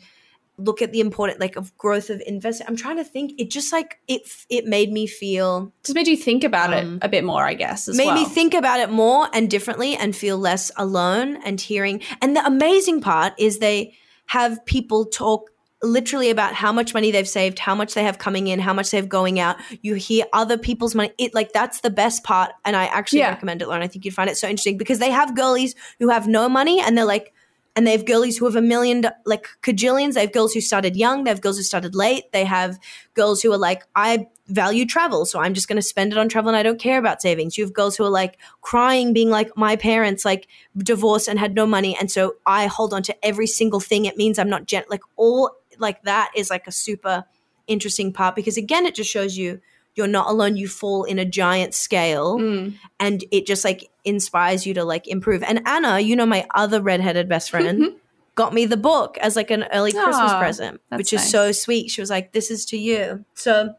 look at the important like of growth of investment i'm trying to think it just like it it made me feel Just made you think about Um, it a bit more, I guess. As made well. me think about it more and differently and feel less alone and hearing and the amazing part is they have people talk literally about how much money they've saved how much they have coming in how much they've going out you hear other people's money it like that's the best part and i actually Yeah. recommend it lauren i think you'd find it so interesting because they have girlies who have no money and they're like and they have girlies who have a million like cajillions. They have girls who started young. They have girls who started late. They have girls who are like i value travel so i'm just going to spend it on travel and i don't care about savings. You have girls who are like crying being like my parents like divorced and had no money and so i hold on to every single thing. It means i'm not gen- like all like that is like a super interesting part because again it just shows you you're not alone. You fall in a giant scale Mm. and it just like inspires you to like improve. And Anna, you know my other redheaded best friend, got me the book as like an early ah, Christmas Aw, present, that's which is so sweet. She was like, "This is to you." So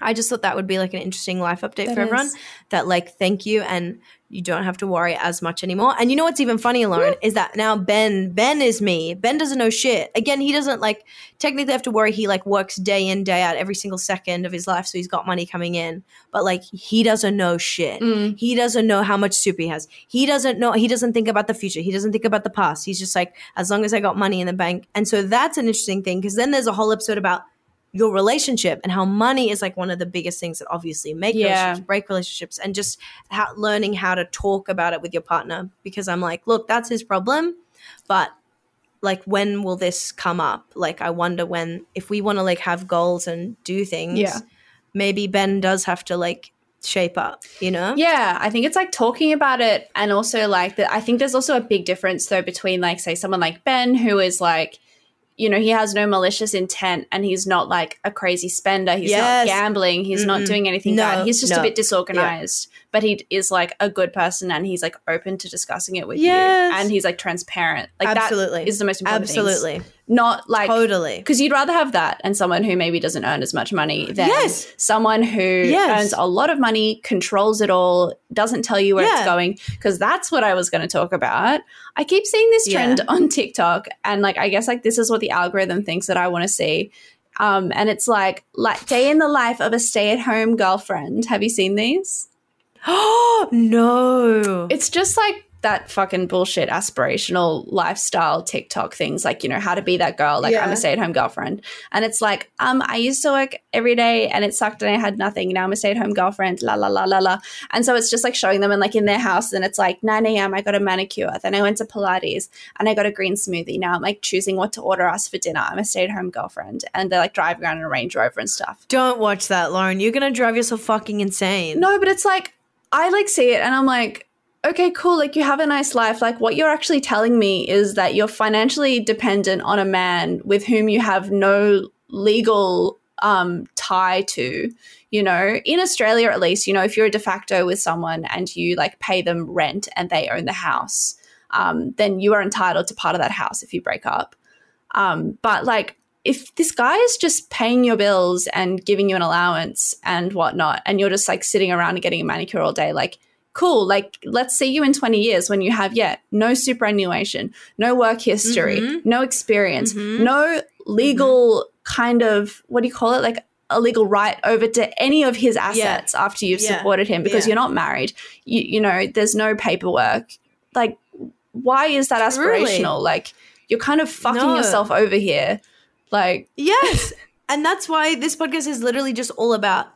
I just thought that would be like an interesting life update That for everyone. is. That like, thank you, and you don't have to worry as much anymore. And you know what's even funny, Lauren, is that now Ben, Ben is me. Ben doesn't know shit. Again, he doesn't like technically have to worry. He like works day in, day out, every single second of his life, so he's got money coming in. But like, he doesn't know shit. Mm. He doesn't know how much soup he has. He doesn't know. He doesn't think about the future. He doesn't think about the past. He's just like, as long as I got money in the bank. And so that's an interesting thing because then there's a whole episode about your relationship and how money is like one of the biggest things that obviously make Yeah. relationships, break relationships, and just how, learning how to talk about it with your partner. Because I'm like, look, that's his problem, but like when will this come up like i wonder when if we want to like have goals and do things Yeah. maybe ben does have to like shape up you know Yeah, I think it's like talking about it, and also like that. I think there's also a big difference though between like say someone like Ben who is like, you know, he has no malicious intent and he's not like a crazy spender. He's Yes. not gambling. He's not Mm-mm. doing anything No, bad. He's just a bit disorganized, but he is like a good person and he's like open to discussing it with Yes. you, and he's like transparent. Like Absolutely. that is the most important. things. absolutely not like totally because you'd rather have that and someone who maybe doesn't earn as much money than Yes. someone who Yes. earns a lot of money, controls it all, doesn't tell you where Yeah. it's going. Because that's what I was going to talk about. I keep seeing this trend Yeah. on TikTok, and like I guess like this is what the algorithm thinks that I want to see. Um, and it's like like day in the life of a stay-at-home girlfriend. Have you seen these? Oh no It's just like that fucking bullshit aspirational lifestyle TikTok things, like, you know, how to be that girl. Like, I'm a stay at home girlfriend. And it's like, um, I used to work every day and it sucked and I had nothing. Now I'm a stay at home girlfriend, la, la, la, la, la. And so it's just like showing them and like in their house. And it's like 9 a.m. I got a manicure. Then I went to Pilates and I got a green smoothie. Now I'm like choosing what to order us for dinner. I'm a stay at home girlfriend. And they're like driving around in a Range Rover and stuff. don't watch that lauren you're gonna drive yourself fucking insane No, but it's like I like see it and I'm like, okay, cool. Like you have a nice life. Like what you're actually telling me is that you're financially dependent on a man with whom you have no legal um tie to. You know, in Australia at least, you know, if you're a de facto with someone and you like pay them rent and they own the house, um, then you are entitled to part of that house if you break up. Um, but like if this guy is just paying your bills and giving you an allowance and whatnot, and you're just like sitting around and getting a manicure all day, like, cool, like, let's see you in 20 years when you have, yeah, no superannuation, no work history, Mhm. no experience, Mhm. no legal kind of, what do you call it? Like, a legal right over to any of his assets after you've Yeah. supported him because Yeah. you're not married. You, you know, there's no paperwork. Like, why is that aspirational? Like, you're kind of fucking No. yourself over here. Like, Yes. and that's why this podcast is literally just all about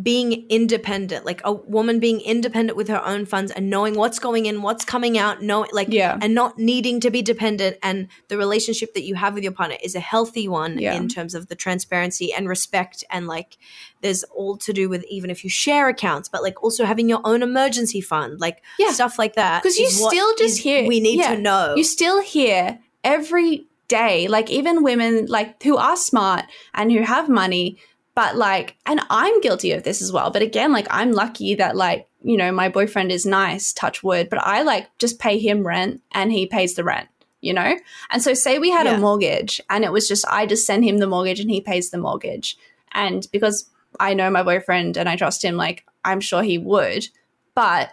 being independent, like a woman being independent with her own funds and knowing what's going in, what's coming out, know like Yeah. and not needing to be dependent and the relationship that you have with your partner is a healthy one Yeah. in terms of the transparency and respect and like there's all to do with even if you share accounts, but like also having your own emergency fund, like Yeah. stuff like that. Because you still just hear- we need to know. you still hear every day, like, even women, like, who are smart and who have money, but like, and I'm guilty of this as well. But again, like, I'm lucky that, like, you know, my boyfriend is nice, touch wood, but I like just pay him rent and he pays the rent. you know? And so, say we had Yeah. a mortgage and it was just, I just send him the mortgage and he pays the mortgage. And because I know my boyfriend and I trust him, like, I'm sure he would. But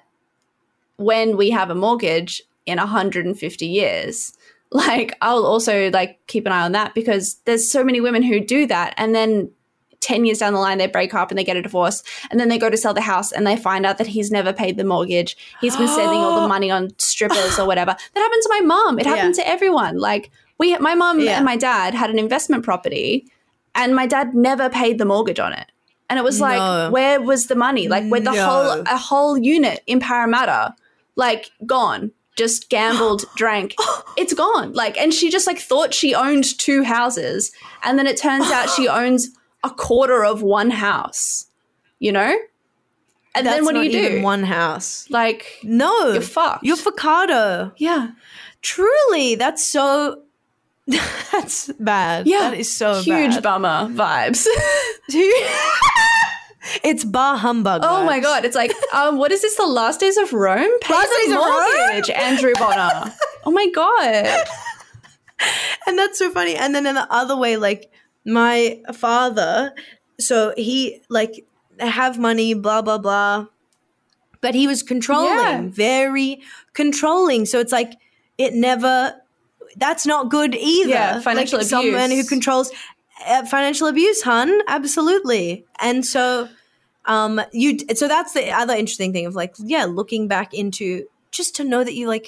when we have a mortgage in 150 years, like, I'll also like keep an eye on that because there's so many women who do that. And then 10 years down the line, they break up and they get a divorce. And then they go to sell the house and they find out that he's never paid the mortgage. He's been spending all the money on strippers or whatever. That happened to my mom. It happened to everyone. Like, we, my mom Yeah. and my dad had an investment property and my dad never paid the mortgage on it. And it was like, No. where was the money? Like, with the No. whole, a whole unit in Parramatta, like, gone. Just gambled, drank. It's gone. Like, and she just like thought she owned two houses. And then it turns out she owns a quarter of one house, you know? And That's then what do you do? one house. like, No, You're fucked. You're facado. yeah. Truly, that's so. That's bad. Yeah. that is so Huge bad. bummer vibes. it's bar humbug. oh my. God. It's like, um, what is this? The last days of Rome? Pay Last Days of Rome? Andrew Bonner. oh my God. and that's so funny. And then in the other way, like my father, so he like have money, blah blah blah, but he was controlling, Yeah. very controlling. So it's like it never. That's not good either. Yeah, financial like Someone who controls financial abuse, hun. Absolutely. And so, um, you. So that's the other interesting thing of like, yeah, looking back into just to know that you like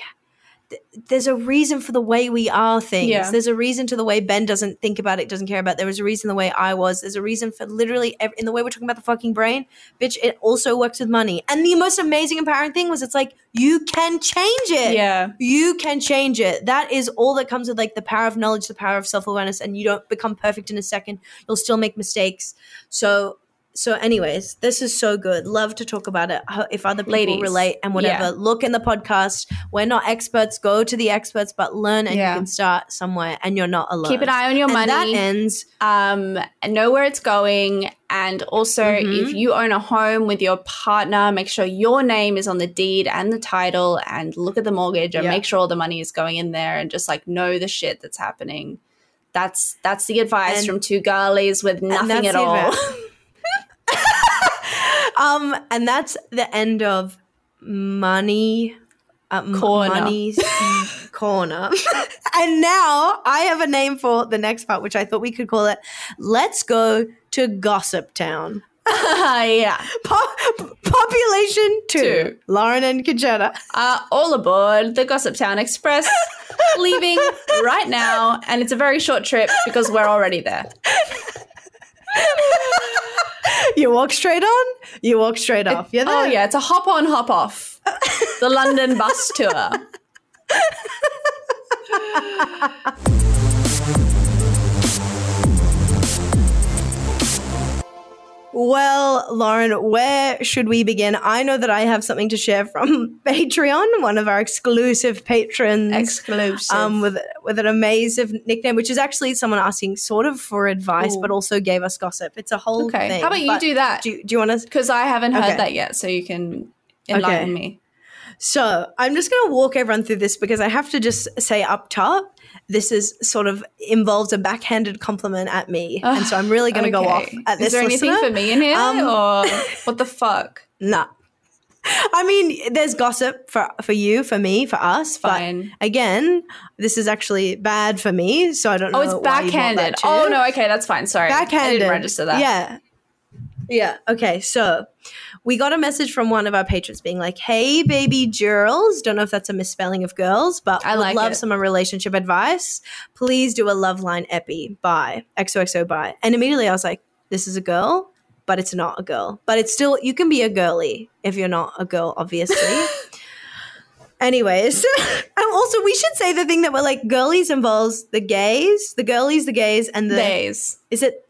th- there's a reason for the way we are things. Yeah. There's a reason to the way Ben doesn't think about it, doesn't care about. it. There was a reason the way I was. There's a reason for literally ev- in the way we're talking about the fucking brain, bitch. It also works with money. And the most amazing, empowering thing was it's like you can change it. Yeah. You can change it. That is all that comes with like the power of knowledge, the power of self awareness, and you don't become perfect in a second. You'll still make mistakes. So. So, anyways, this is so good. Love to talk about it. If other people Ladies, relate and whatever, yeah. look in the podcast. We're not experts. Go to the experts, but learn and Yeah. you can start somewhere and you're not alone. Keep an eye on your and money. that ends. um, know where it's going. And also, Mhm. if you own a home with your partner, make sure your name is on the deed and the title, and look at the mortgage and Yeah. make sure all the money is going in there, and just like know the shit that's happening. That's that's the advice And- from two girlies with nothing at all. Um, and that's the end of money. Uh, Corner. Money's corner. and now I have a name for the next part, which I thought we could call it Let's Go to Gossip Town. yeah. Po- population two. Two. Lauren and Concetta. Uh, all aboard the Gossip Town Express, leaving right now, and it's a very short trip because we're already there. You walk straight on, you walk straight off. You're. Oh yeah, it's a hop on, hop off. The London bus tour. Well, Lauren, where should we begin? I know that I have something to share from Patreon, one of our exclusive patrons. Exclusive. Um, with with an amazing nickname, which is actually someone asking sort of for advice, Ooh. but also gave us gossip. It's a whole okay. thing. How about you do that? Do, do you want to? Because I haven't heard Okay. that yet, so you can enlighten Okay. me. So I'm just going to walk everyone through this because I have to just say up top, this is sort of involves a backhanded compliment at me, and so I'm really going to go off at this. Is there anything for me in here, Um, or what the fuck? Nah. I mean, there's gossip for for you, for me, for us. Fine. But again, this is actually bad for me, so I don't know. Oh, it's you want backhanded. Oh no, okay, that's fine. Sorry, backhanded. I didn't register that. Yeah. Yeah. Okay. So we got a message from one of our patrons being like, "Hey, baby girls." Don't know if that's a misspelling of girls, but I would like love it. some relationship advice. Please do a love line epi. Bye. XOXO. Bye. And immediately I was like, "This is a girl." But it's not a girl. But it's still you can be a girly if you're not a girl, obviously. Anyways, and also we should say the thing that we're like girlies involves the gays, the girlies, the gays, and the Days. is it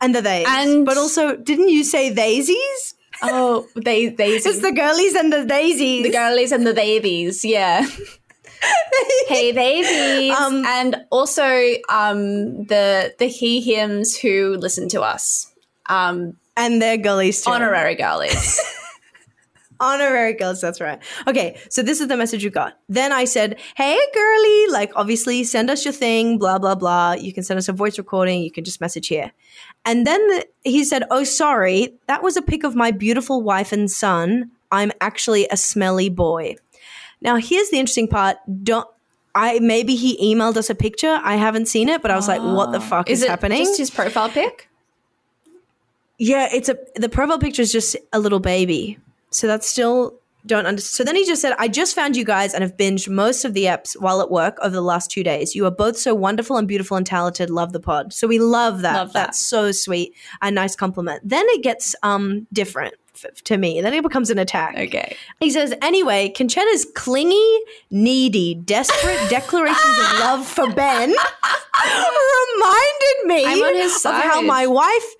and the theys? And- but also, didn't you say daisies? Oh, they they It's the girlies and the daisies. the girlies and the babies. Yeah. hey babies. Um, and also um the the he hims who listen to us. Um and they're girlies too. honorary girlies. Honorary girls, that's right. Okay, so this is the message you got. Then I said, Hey, girly, like, obviously, send us your thing, blah, blah, blah. You can send us a voice recording. You can just message here. And then the, he said, Oh, sorry, that was a pic of my beautiful wife and son. I'm actually a smelly boy. Now, here's the interesting part. Don't. I maybe he emailed us a picture. I haven't seen it, but I was like, "What the fuck is, Is it happening?" just his profile pic? Yeah, it's a the profile picture is just a little baby. So that's still don't understand. So then he just said, I just found you guys and have binged most of the eps while at work over the last two days. You are both so wonderful and beautiful and talented. Love the pod. So we love that. Love that. That's so sweet. A nice compliment. Then it gets um different f- to me. Then it becomes an attack. Okay. He says, anyway, Concetta's clingy, needy, desperate declarations of love for Ben reminded me I'm on his of how my wife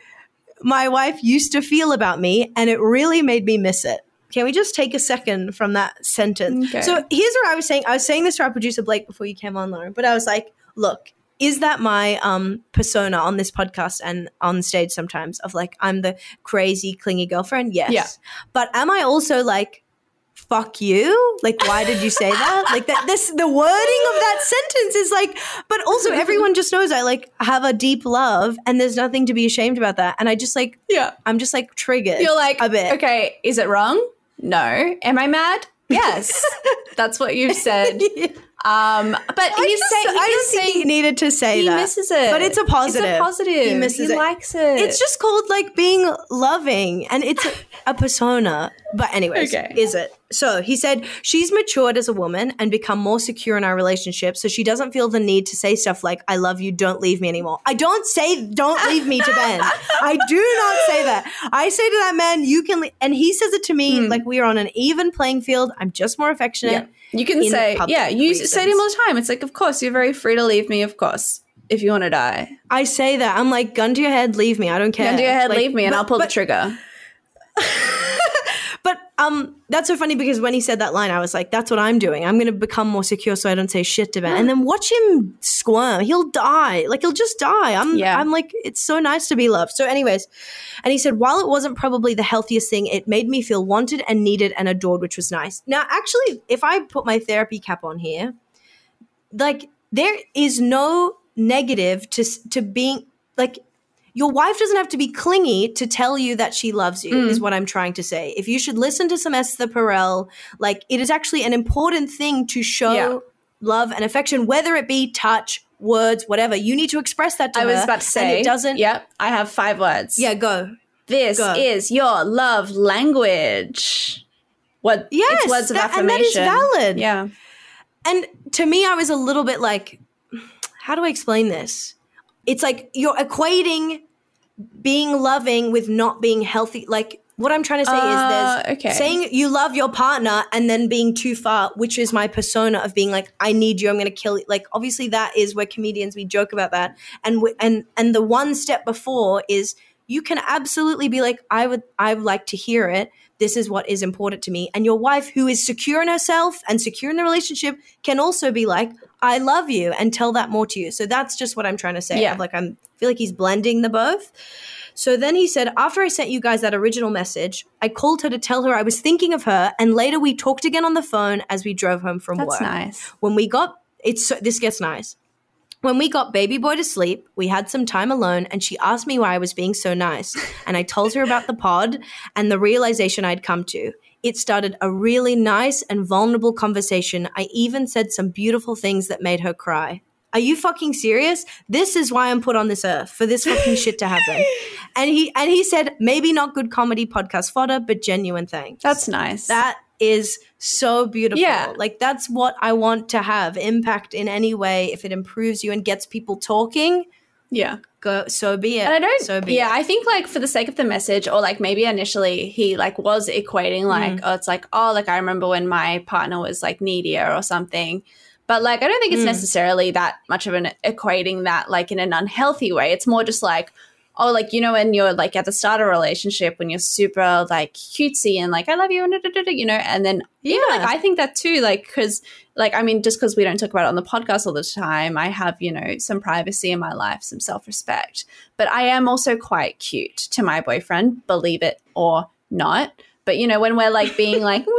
my wife used to feel about me, and it really made me miss it. Can we just take a second from that sentence? Okay. So here's what I was saying. I was saying this to our producer Blake before you came on, Lauren, but I was like, look, is that my um persona on this podcast and on stage sometimes of like I'm the crazy clingy girlfriend? Yes. Yeah. But am I also like fuck you? Like why did you say that? Like that this the wording of that sentence is like but also everyone just knows I like have a deep love and there's nothing to be ashamed about that. And I just like Yeah. I'm just like triggered. You're like, a bit. okay, is it wrong? No. Am I mad? Yes. That's what you've said. Um, but I he's just- saying, I he's don't think he needed to say he that. misses it. But it's a positive. It's a positive. He misses he it. likes it. It's just called like being loving and it's a, a persona. But anyways, Okay. is it? So he said she's matured as a woman and become more secure in our relationship so she doesn't feel the need to say stuff like I love you, don't leave me anymore. I don't say don't leave me to Ben. I do not say that. I say to that man you can le-, and he says it to me hmm. like we are on an even playing field. I'm just more affectionate. Yeah. You can say, yeah, you say to him all the time. It's like, of course, you're very free to leave me, of course, if you want to die. I say that. I'm like gun to your head, leave me. I don't care. Gun to your head, Like, leave me, and but- I'll pull but- the trigger. But um, that's so funny because when he said that line, I was like, "That's what I'm doing. I'm going to become more secure so I don't say shit to Ben." And then watch him squirm. He'll die. Like he'll just die. I'm. Yeah. I'm like, it's so nice to be loved. So, anyways, and he said, while it wasn't probably the healthiest thing, it made me feel wanted and needed and adored, which was nice. Now, actually, if I put my therapy cap on here, like there is no negative to to being like your wife doesn't have to be clingy to tell you that she loves you is mm. what i'm trying to say if you should listen to some esther perel like it is actually an important thing to show Yeah. love and affection whether it be touch words whatever you need to express that to I her was about to say, it doesn't Yep, I have five words. yeah go This Go. is your love language. What? Yes, it's words of that- and that is valid. Yeah. And to me, I was a little bit like, how do I explain this? It's like you're equating being loving with not being healthy. Like, what I'm trying to say Uh, is there's okay. saying you love your partner and then being too far, which is my persona of being like, I need you, I'm going to kill you. Like, obviously, that is where comedians we joke about that, and we, and and the one step before is you can absolutely be like, I would, I would like to hear it. This is what is important to me. And your wife, who is secure in herself and secure in the relationship, can also be like, I love you and tell that more to you. So that's just what I'm trying to say. Yeah. I'm like, I'm feel like he's blending the both. So then he said, after I sent you guys that original message, I called her to tell her I was thinking of her. And later we talked again on the phone as we drove home from That's work. nice. When we got, it's so, this gets nice. When we got baby boy to sleep, we had some time alone and she asked me why I was being so nice. And I told her about the pod and the realization I'd come to. It started a really nice and vulnerable conversation. I even said some beautiful things that made her cry. Are you fucking serious? This is why I'm put on this earth for this fucking shit to happen. And he and he said maybe not good comedy podcast fodder, but genuine thanks. That's nice. That is so beautiful. Yeah. Like that's what I want to have impact in any way. If it improves you and gets people talking, yeah. Go so be it. And I don't. So be yeah, it. I think like for the sake of the message, or like maybe initially he like was equating like, Mm. oh, it's like oh, like I remember when my partner was like needier or something. But like I don't think it's Mm. necessarily that much of an equating that like in an unhealthy way. It's more just like. Oh, like you know, when you're like at the start of a relationship, when you're super like cutesy and like I love you and you know, and then even Yeah. like I think that too, like because like I mean, just because we don't talk about it on the podcast all the time, I have you know some privacy in my life, some self respect, but I am also quite cute to my boyfriend, believe it or not. But you know, when we're like being like,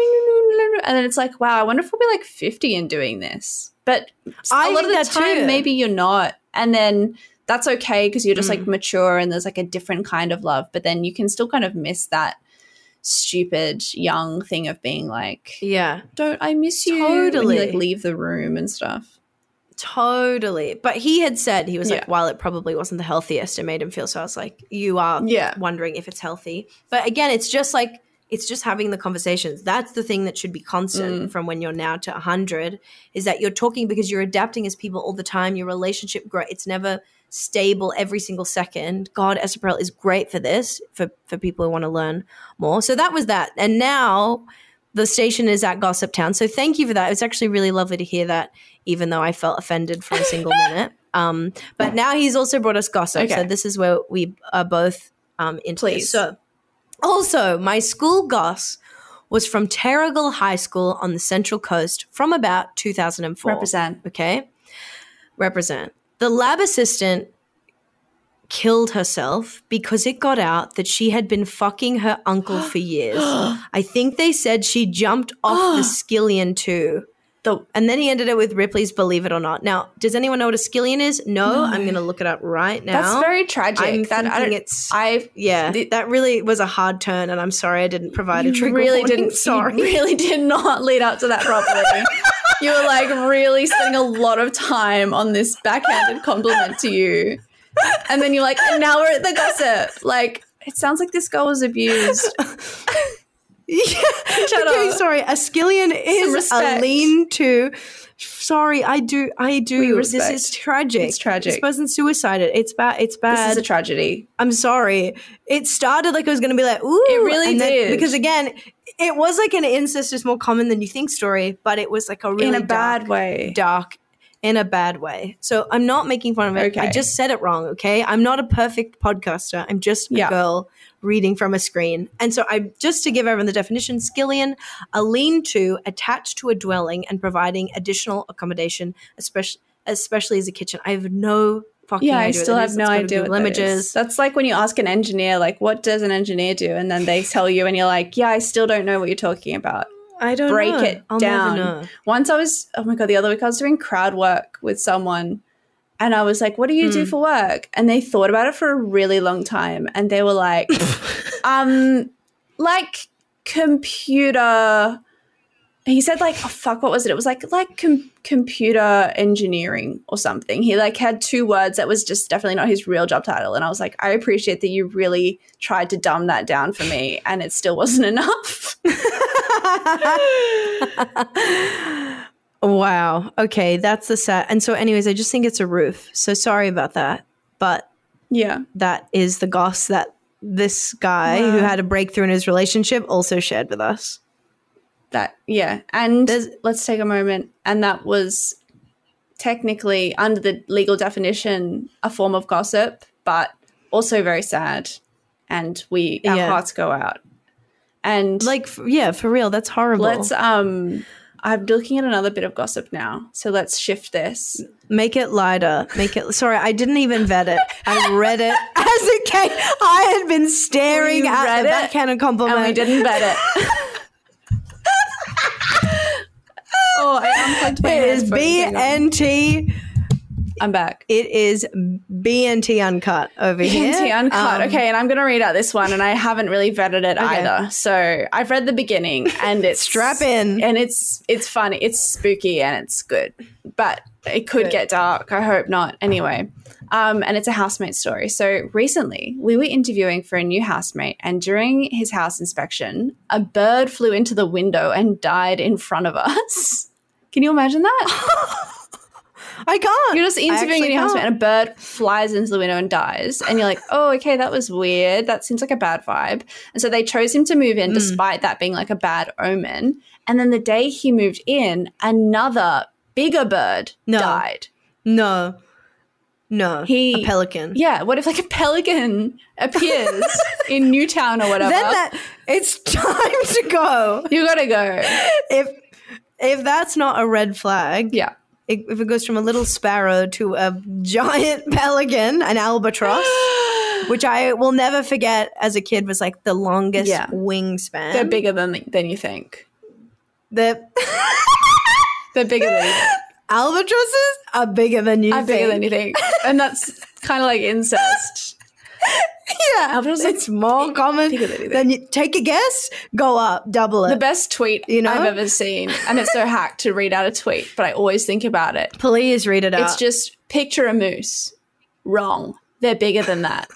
and then it's like, wow, I wonder if we'll be like 50 in doing this. But I a lot of the time, too. maybe you're not. And then that's okay because you're just Mm. like mature and there's like a different kind of love. But then you can still kind of miss that stupid young thing of being like, Yeah. don't I miss you? Totally. like leave the room and stuff. Totally. But he had said, he was Yeah. like, while it probably wasn't the healthiest, it made him feel so. I was like, you are Yeah. wondering if it's healthy. But again, it's just like, it's just having the conversations. That's the thing that should be constant Mm. from when you're now to 100 is that you're talking because you're adapting as people all the time. Your relationship grow. It's never stable every single second. God, Esther Perel is great for this, for, for people who want to learn more. So that was that. And now the station is at Gossip Town. So thank you for that. It was actually really lovely to hear that, even though I felt offended for a single minute. Um, but now he's also brought us gossip. So this is where we are both um, into this. Please. So also, my school goss was from Terrigal High School on the Central Coast from about 2004. Represent. Okay. Represent. The lab assistant killed herself because it got out that she had been fucking her uncle for years. I think they said she jumped off the skillion too. The And then he ended it with Ripley's Believe It or Not. Now, does anyone know what a skillion is? No, I'm going to look it up right now. that's very tragic. I'm that I it's- I Yeah, The- that really was a hard turn, and I'm sorry I didn't provide a you trigger really warning. didn't. Sorry. You really did not lead up to that properly. you were like really spending a lot of time on this backhanded compliment to you, and then you're like, and now we're at the gossip. Like it sounds like this girl was abused. Yeah. Shut okay, up. sorry. A skillion is a lean-to. Sorry, I do. I do. This is tragic. It's tragic. This person suicided. It's bad. It's bad. This is a tragedy. I'm sorry. It started like it was going to be like, ooh. It really and then- did. because again, it was like an incest is more common than you think story, but it was like a really in a dark, bad way. dark in a bad way. So I'm not making fun of it. I just said it wrong, okay? I'm not a perfect podcaster. I'm just a Yeah. girl reading from a screen. And so I just to give everyone the definition, skillion, a lean-to attached to a dwelling and providing additional accommodation, especially especially as a kitchen. I have no fucking Yeah, I idea what still that have no Let's go to idea what that images. is. That's like when you ask an engineer, like, what does an engineer do? And then they tell you, and you're like, yeah, I still don't know what you're talking about. I don't break know. it I'll down. Once I was, oh my God, the other week I was doing crowd work with someone and I was like, what do you Hmm. do for work? And they thought about it for a really long time and they were like, um, like computer. He said like, oh fuck, what was it? It was like like com- computer engineering or something. He like had two words that was just definitely not his real job title. And I was like, I appreciate that you really tried to dumb that down for me, and it still wasn't enough. Wow. Okay, that's the set. And so, anyways, I just think it's a roof. So sorry about that, but yeah. that is the goss that this guy who had a breakthrough in his relationship also shared with us. That yeah, and There's- let's take a moment. And that was technically under the legal definition a form of gossip, but also very sad. And we our Yeah. hearts go out. And Like, yeah, for real, that's horrible. let's um, I'm looking at another bit of gossip now. So let's shift this. make it lighter. Make it. Sorry, I didn't even vet it. I read it as it came. I had been staring We at read the it, backhanded compliment. And we didn't vet it. oh, I my It is BNT. I'm back. It is BNT uncut over here. BNT uncut. Um, okay, and I'm going to read out this one, and I haven't really vetted it Okay. either. So I've read the beginning, and it's Strap in. and it's it's funny, it's spooky, and it's good, but it could Good. get dark. I hope not. Anyway, um, and it's a housemate story. So recently, we were interviewing for a new housemate, and during his house inspection, a bird flew into the window and died in front of us. Can you imagine that? I can't. You're just interviewing a new housemate and a bird flies into the window and dies. And you're like, oh, okay, that was weird. That seems like a bad vibe. And so they chose him to move Mm. in despite that being like a bad omen. And then the day he moved in, another bigger bird No. died. No. No. He- a pelican. Yeah, what if like a pelican appears in Newtown or whatever? Then that it's time to go. you gotta go. If if that's not a red flag, Yeah. if if it goes from a little sparrow to a giant pelican, an albatross, which I will never forget as a kid was like the longest Yeah. wingspan. They're bigger than than you think. The They're bigger than you think. albatrosses are bigger than you think. bigger than you think. And that's kind of like incest. Yeah, Albatrosses it's more common bigger than you than you take a guess, go up, double it. The best tweet You know? I've ever seen, and it's so hacked to read out a tweet, but I always think about it. Please read it out. It's just picture a moose. Wrong. They're bigger than that.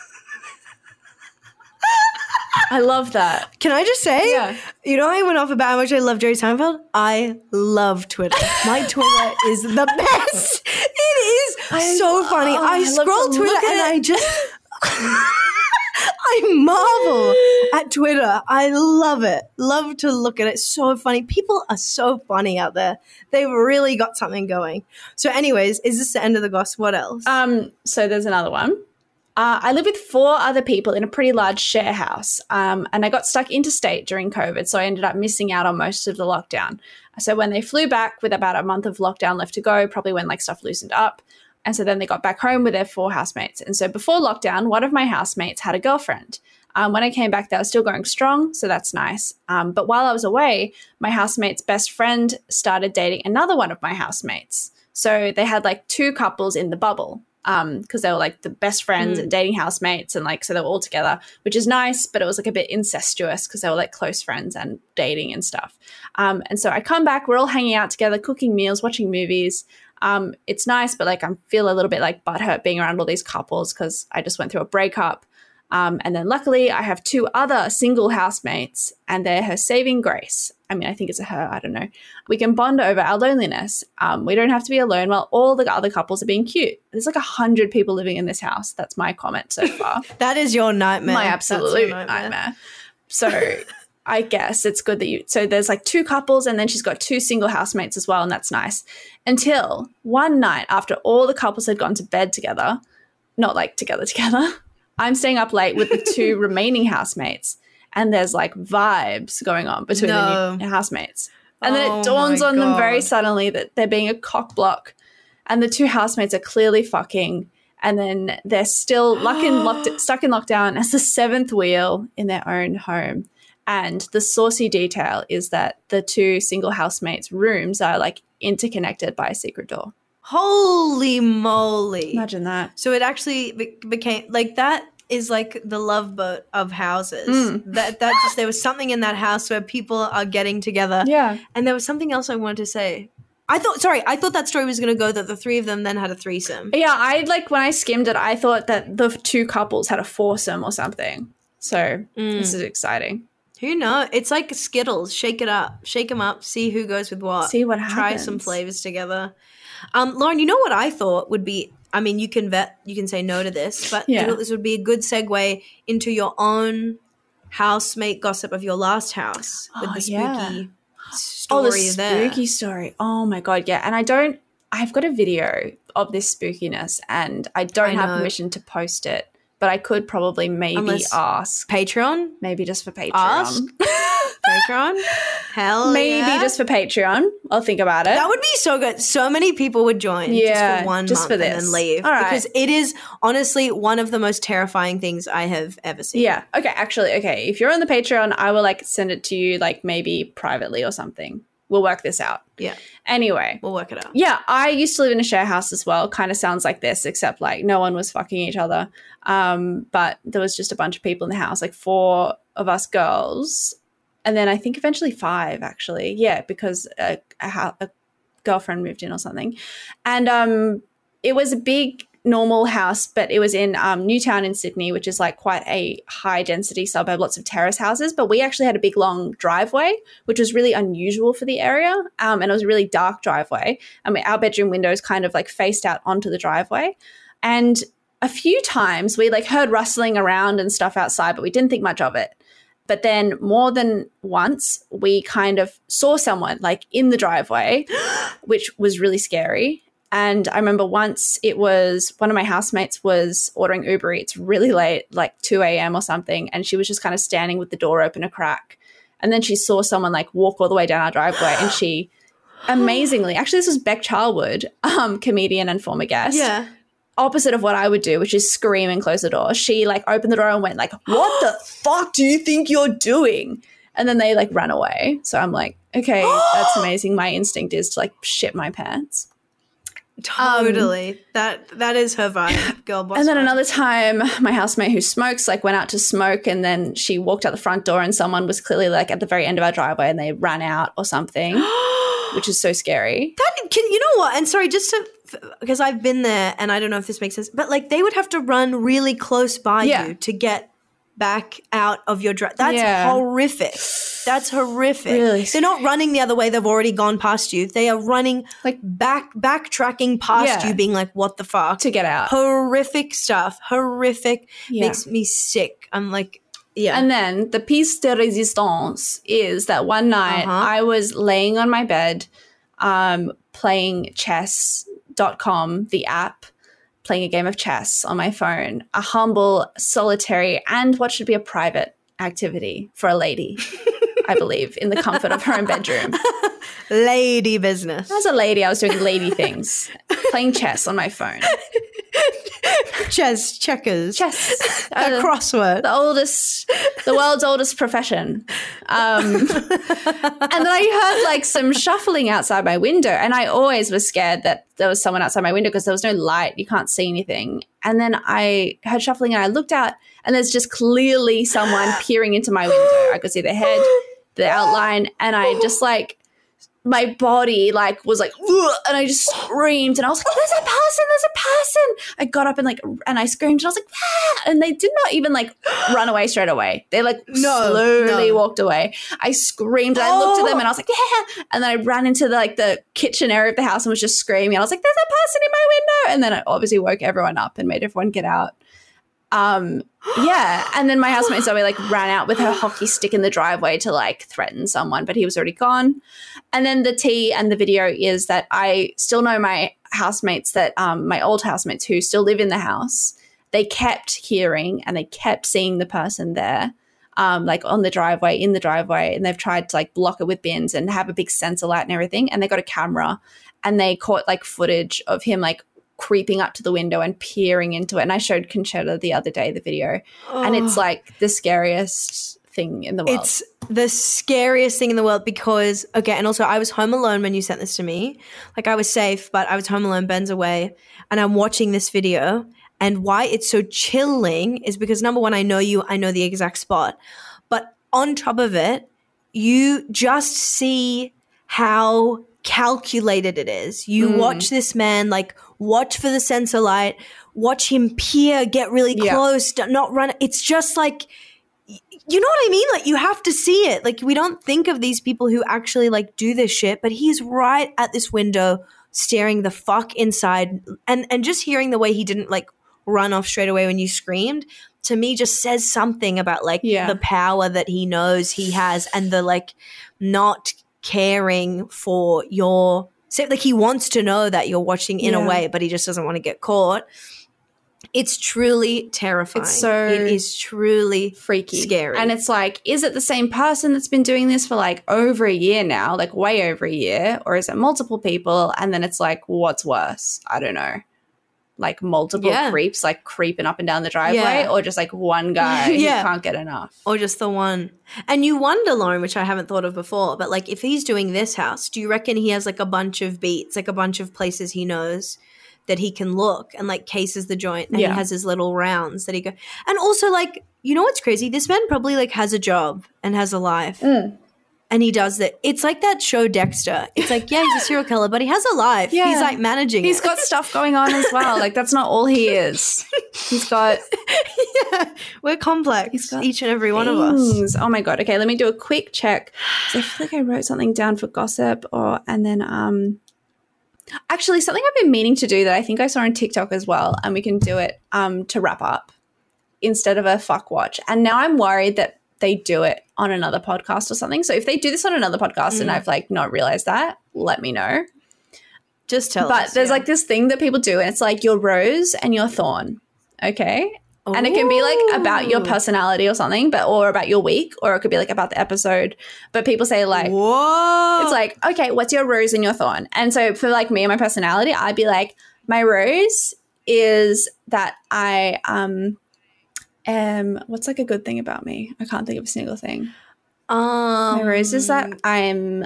I love that. Can I just say, Yeah. you know, I went off about how much I love Jerry Seinfeld. I love Twitter. My Twitter is the best. It is I- so funny. oh, I I scroll Twitter and. I just. I marvel at Twitter. I love it. Love to look at it. So funny. People are so funny out there. They've really got something going. So, anyways, is this the end of the gossip? What else? Um, so there's another one. Uh, I live with four other people in a pretty large share house, um, and I got stuck interstate during COVID, so I ended up missing out on most of the lockdown. So when they flew back with about a month of lockdown left to go, probably when like stuff loosened up, and so then they got back home with their four housemates. And so before lockdown, one of my housemates had a girlfriend. Um, when I came back, they were still going strong, so that's nice. Um, but while I was away, my housemate's best friend started dating another one of my housemates. So they had like two couples in the bubble because they were like the best friends and dating housemates, and like so they were all together, which is nice. But it was like a bit incestuous because they were like close friends and dating and stuff. Um, and so I come back, we're all hanging out together, cooking meals, watching movies. Um, it's nice, but like I feel a little bit like butthurt being around all these couples because I just went through a breakup. Um, and then luckily, I have two other single housemates, and they're her saving grace. I mean, I think it's a her, I don't know. We can bond over our loneliness. Um, we don't have to be alone while all the other couples are being cute. There's like a hundred people living in this house. That's my comment so far. that is your nightmare. my absolute nightmare. So I guess it's good that you. So there's like two couples, and then she's got two single housemates as well, and that's nice. Until one night after all the couples had gone to bed together, not like together together. I'm staying up late with the two remaining housemates, and there's like vibes going on between the new housemates. And then Oh it dawns my on them very suddenly that they're being a cock block, and the two housemates are clearly fucking. And then they're still in locked, stuck in lockdown as the seventh wheel in their own home. And the saucy detail is that the two single housemates' rooms are like interconnected by a secret door. Holy moly. Imagine that. So it actually be- became like that is like the love boat of houses. Mm. That that just there was something in that house where people are getting together. Yeah. And there was something else I wanted to say. I thought sorry, I thought that story was going to go that the three of them then had a threesome. Yeah, I like when I skimmed it, I thought that the two couples had a foursome or something. So this is exciting. Who knows? It's like Skittles. Shake it up. Shake them up. See who goes with what. See what Try some flavors together. Um, Lauren, you know what I thought would be? I mean, you can vet. You can say no to this, but Yeah. I thought this would be a good segue into your own housemate gossip of your last house with Oh, the spooky yeah. story oh, the there. spooky story. Oh my god, yeah. And I don't. I've got a video of this spookiness, and I don't I have permission to post it. But I could probably maybe Unless- ask, Patreon, maybe just for Patreon. Ask? Patreon, hell, maybe yeah. just for Patreon. I'll think about it. That would be so good. So many people would join Yeah, just for one just month for and this. then leave All right. because it is honestly one of the most terrifying things I have ever seen. yeah. Okay. Actually, okay. If you're on the Patreon, I will like send it to you, like maybe privately or something. We'll work this out. yeah, Anyway, we'll work it out. Yeah, I used to live in a share house as well. Kind of sounds like this, except like no one was fucking each other. Um, but there was just a bunch of people in the house, like four of us girls, and then I think eventually five actually. Yeah, because a, a, a girlfriend moved in or something, and um, it was a big normal house, but it was in um, Newtown in Sydney, which is like quite a high density suburb, lots of terrace houses. But we actually had a big long driveway, which was really unusual for the area. Um, and it was a really dark driveway. I mean, our bedroom windows kind of like faced out onto the driveway. And a few times we like heard rustling around and stuff outside, but we didn't think much of it. But then more than once, we kind of saw someone like in the driveway, which was really scary. And I remember once it was one of my housemates was ordering Uber Eats really late, like 2 a.m. or something. And she was just kind of standing with the door open a crack. And then she saw someone like walk all the way down our driveway and she amazingly, actually, this was Beck Charwood, um, comedian and former guest. Yeah. opposite of what I would do, which is scream and close the door. She like opened the door and went like, "What the fuck do you think you're doing?" And then they like ran away. So I'm like, okay, that's amazing. My instinct is to like shit my pants. Totally. Um, that that is her vibe, girl boss. And then vibe. another time, my housemate who smokes like went out to smoke, and then she walked out the front door, and someone was clearly like at the very end of our driveway, and they ran out or something, which is so scary. That can you know what? And sorry, just to because I've been there, and I don't know if this makes sense, but like they would have to run really close by Yeah. you to get back out of your drive. That's Yeah. horrific. That's horrific. Really They're not running the other way. They've already gone past you. They are running Like- back backtracking past Yeah. you, being like, "What the fuck?" To get out. horrific stuff. Horrific. Yeah. Makes me sick. I'm like, yeah. And then the piece de resistance is that one night Uh-huh. I was laying on my bed, um, playing chess.com, the app, playing a game of chess on my phone, a humble, solitary, and what should be a private activity for a lady, I believe, in the comfort of her own bedroom. Lady business. As a lady, I was doing lady things, playing chess on my phone. Chess, checkers, Chess. a Uh, crossword. the oldest, the world's oldest profession. Um, and then I heard like some shuffling outside my window, and I always was scared that there was someone outside my window because there was no light, you can't see anything. And then I heard shuffling, and I looked out, and there's just clearly someone peering into my window. I could see the head, the outline, and I just like my body like was like and I just screamed and I was like there's a person there's a person I got up and like and I screamed and I was like ah! and they did not even like run away straight away they like No, slowly no. walked away I screamed and I looked at them Oh. and I was like yeah and then I ran into the, like the kitchen area of the house and was just screaming I was like there's a person in my window and then I obviously woke everyone up and made everyone get out um yeah and then my housemate Zoe like ran out with her hockey stick in the driveway to like threaten someone but he was already gone. And then the tea and the video is that I still know my housemates that um my old housemates who still live in the house. They kept hearing and they kept seeing the person there um like on the driveway in the driveway and they've tried to like block it with bins and have a big sensor light and everything and they got a camera and they caught like footage of him like creeping up to the window and peering into it and I showed Concetta the other day the video and it's like the scariest thing in the world It's the scariest thing in the world because okay, and also I was home alone when you sent this to me. Like I was safe, but I was home alone, Ben's away, and I'm watching this video. And why it's so chilling is because number one, I know you, I know the exact spot. But on top of it, you just see how calculated it is. You Mm. watch this man like watch for the sensor light, watch him peer, get really close, d- not run. It's just like you know what I mean? Like you have to see it. Like we don't think of these people who actually like do this shit, but he's right at this window staring the fuck inside and and just hearing the way he didn't like run off straight away when you screamed to me just says something about like Yeah. the power that he knows he has and the like not caring for your say like he wants to know that you're watching in Yeah. a way but he just doesn't want to get caught. It's truly terrifying. It's so it is truly freaky. Scary. and it's like is it the same person that's been doing this for like over a year now like way over a year or is it multiple people? And then it's like what's worse? I don't know like multiple Yeah. creeps like creeping up and down the driveway Yeah. or just like one guy Yeah. who can't get enough or just the one. And you wonder, Lauren, which I haven't thought of before, but like if he's doing this house, do you reckon he has like a bunch of beats, like a bunch of places he knows that he can look and like cases the joint and Yeah. he has his little rounds that he go and also like you know what's crazy? This man probably like has a job and has a life. Mm. And he does that. It's like that show Dexter. It's like, yeah, he's a serial killer, but he has a life. Yeah. He's like managing he's it. got stuff going on as well like that's not all he is he's got yeah, we're complex. He's got each and every one of us. Oh my god. Okay, let me do a quick check. I feel like I wrote something down for gossip or and then um actually something I've been meaning to do that I think I saw on TikTok as well, and we can do it um to wrap up instead of a fuck watch. And now I'm worried that they do it on another podcast or something. So if they do this on another podcast and Mm. I've like not realized that, let me know. Just tell us. but us. there's yeah. like this thing that people do, and it's like your rose and your thorn. Okay and it can be like about your personality or something but or about your week or it could be like about the episode but people say like Whoa. it's like okay what's your rose and your thorn and so for like me and my personality i'd be like my rose is that I um am what's like a good thing about me? I can't think of a single thing. Um, My rose is that I'm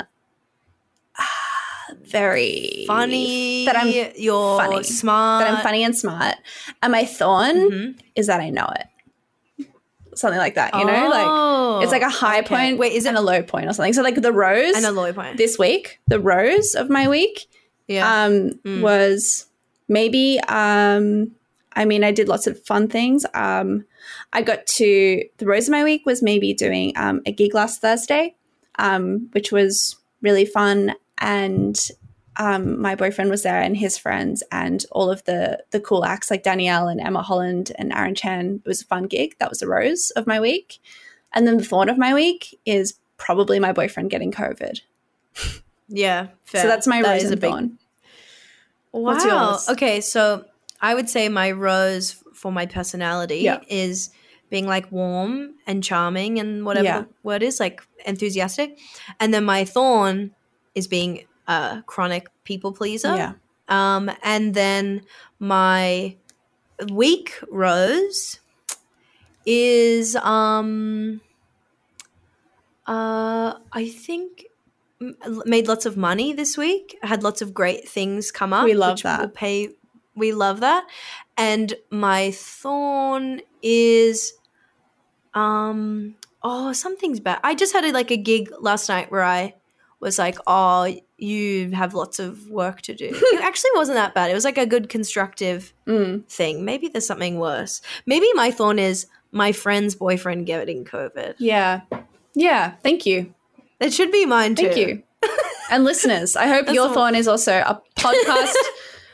ah, very funny. That I'm you're funny. smart. that I'm funny and smart. And my thorn Mhm. is that I know it. Something like that, you know? Like Oh, it's like a high okay. point Wait, is it a low point or something. So like the rose and a low point? this week, the rose of my week yeah. um Mm. was maybe um I mean I did lots of fun things. Um I got to the rose of my week was maybe doing um a gig last Thursday, um, which was really fun and um, my boyfriend was there and his friends and all of the the cool acts like Danielle and Emma Holland and Aaron Chen. It was a fun gig. That was the rose of my week. And then the thorn of my week is probably my boyfriend getting COVID. yeah. Fair. So that's my That rose and a big thorn. Wow. What's yours? Okay, so I would say my rose for my personality Yeah. is being like warm and charming and whatever Yeah. word is, like enthusiastic. And then my thorn is being a chronic people pleaser. Yeah. Um, and then my week rose is um uh I think made lots of money this week. I had lots of great things come up. We love that. Will pay. We love that. And my thorn is um oh something's bad. I just had a, like a gig last night where I was like, oh, you have lots of work to do. it actually wasn't that bad. It was like a good constructive Mm. thing. Maybe there's something worse. Maybe my thorn is my friend's boyfriend getting COVID. Yeah. Yeah. Thank you. It should be mine too. Thank you. and listeners, I hope That's your thorn is also a podcast.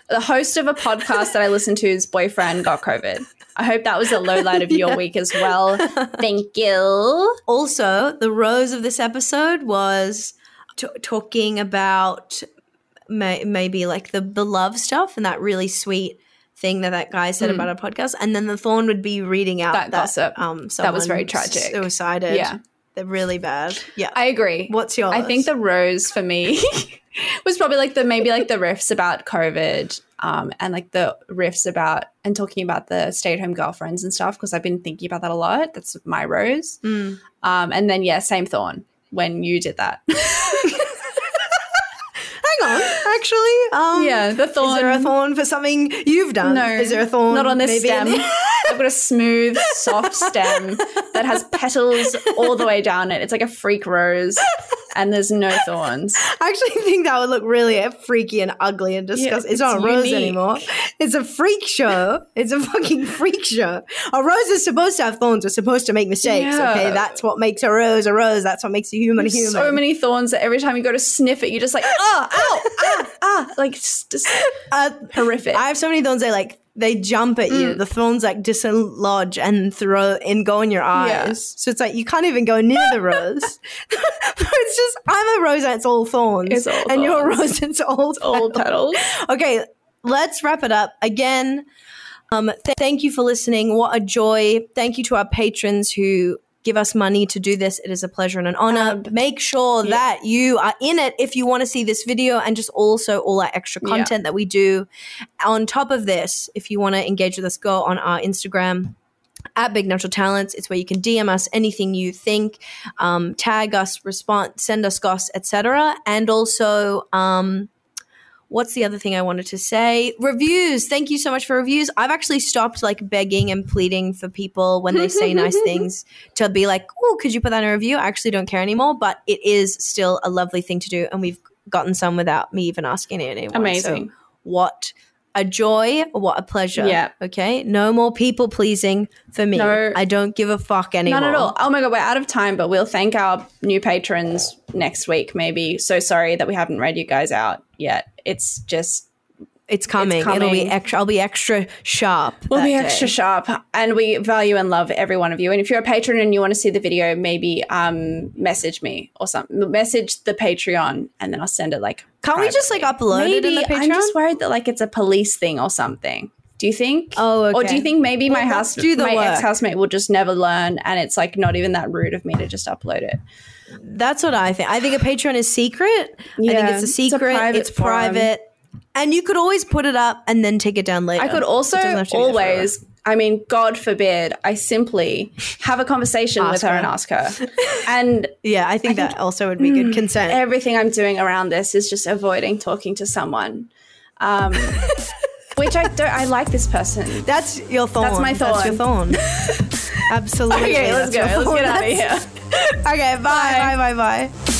the host of a podcast that I listened to's boyfriend got COVID. I hope that was a low light of your week as well. Thank you. Also, the rose of this episode was t- talking about may- maybe like the, the love stuff and that really sweet thing that that guy said Mm. about our podcast. And then the thorn would be reading out That that, gossip. Um, That was very tragic. Suicided. Yeah. They're really bad. Yeah. I agree. What's yours? I think the rose for me was probably like the maybe like the riffs about COVID um, and like the riffs about and talking about the stay at home girlfriends and stuff because I've been thinking about that a lot. That's my rose. Mm. Um, and then yeah, same thorn when you did that. On. Actually, um, yeah, the thorn. Is there a thorn for something you've done? No, Is there a thorn? Not on this stem. I've got a smooth, soft stem that has petals all the way down it. It's like a freak rose, and there's no thorns. I actually think that would look really freaky and ugly and disgusting. it's, it's not a rose unique. anymore. It's a freak show. It's a fucking freak show. A rose is supposed to have thorns. We're supposed to make mistakes. Yeah. Okay, that's what makes a rose a rose. That's what makes a human a human. So many thorns that every time you go to sniff it, you're just like, oh, ow, ah, ah, like it's just Uh, horrific. I have so many thorns. They like they jump at you. Mm. The thorns like dislodge and throw and go in your eyes. Yeah. So it's like you can't even go near the rose. it's just I'm a rose and it's all thorns, It's all and you're a rose and it's all all petals. petals. Okay, let's wrap it up again. Um, th- thank you for listening. What a joy! Thank you to our patrons who give us money to do this. It is a pleasure and an honor. Um, Make sure yeah. that you are in it if you want to see this video and just also all our extra Yeah. content that we do. On top of this, if you want to engage with us, go on our Instagram at Big Natural Talents. It's where you can DM us anything you think, um, tag us, respond, send us goss, etc. And also, um, what's the other thing I wanted to say? Reviews. Thank you so much for reviews. I've actually stopped like begging and pleading for people when they say nice things to be like, "Oh, could you put that in a review?" I actually don't care anymore, but it is still a lovely thing to do, and we've gotten some without me even asking anyone. Amazing. So what a joy! What a pleasure. Yeah. Okay. No more people pleasing for me. No. I don't give a fuck anymore. Not at all. Oh my god, we're out of time, but we'll thank our new patrons next week. Maybe. So sorry that we haven't read you guys out yet. It's just It's coming. It'll be extra. I'll be extra sharp. We'll be day. extra sharp, and we value and love every one of you. And if you're a patron and you want to see the video, maybe um, message me or something. Message the Patreon, and then I'll send it like. Can't we just like privately. upload it in the Patreon? I'm just worried that like it's a police thing or something. Do you think? Oh, Or do you think maybe my house, my ex housemate will just never learn, and it's like not even that rude of me to just upload it? That's what I think. I think a Patreon is secret. I think it's a it's secret. private It's private. And you could always put it up and then take it down later. I could also It doesn't have to be there forever. always, I mean, God forbid, I simply have a conversation with her her. and ask her. And Yeah, I think that also would be good consent. everything I'm doing around this is just avoiding talking to someone. Um, which I don't, I like this person. That's your thorn. That's my thorn. That's your thorn. Absolutely. Okay, let's go. Let's get out of here. Okay, bye, bye, bye, bye.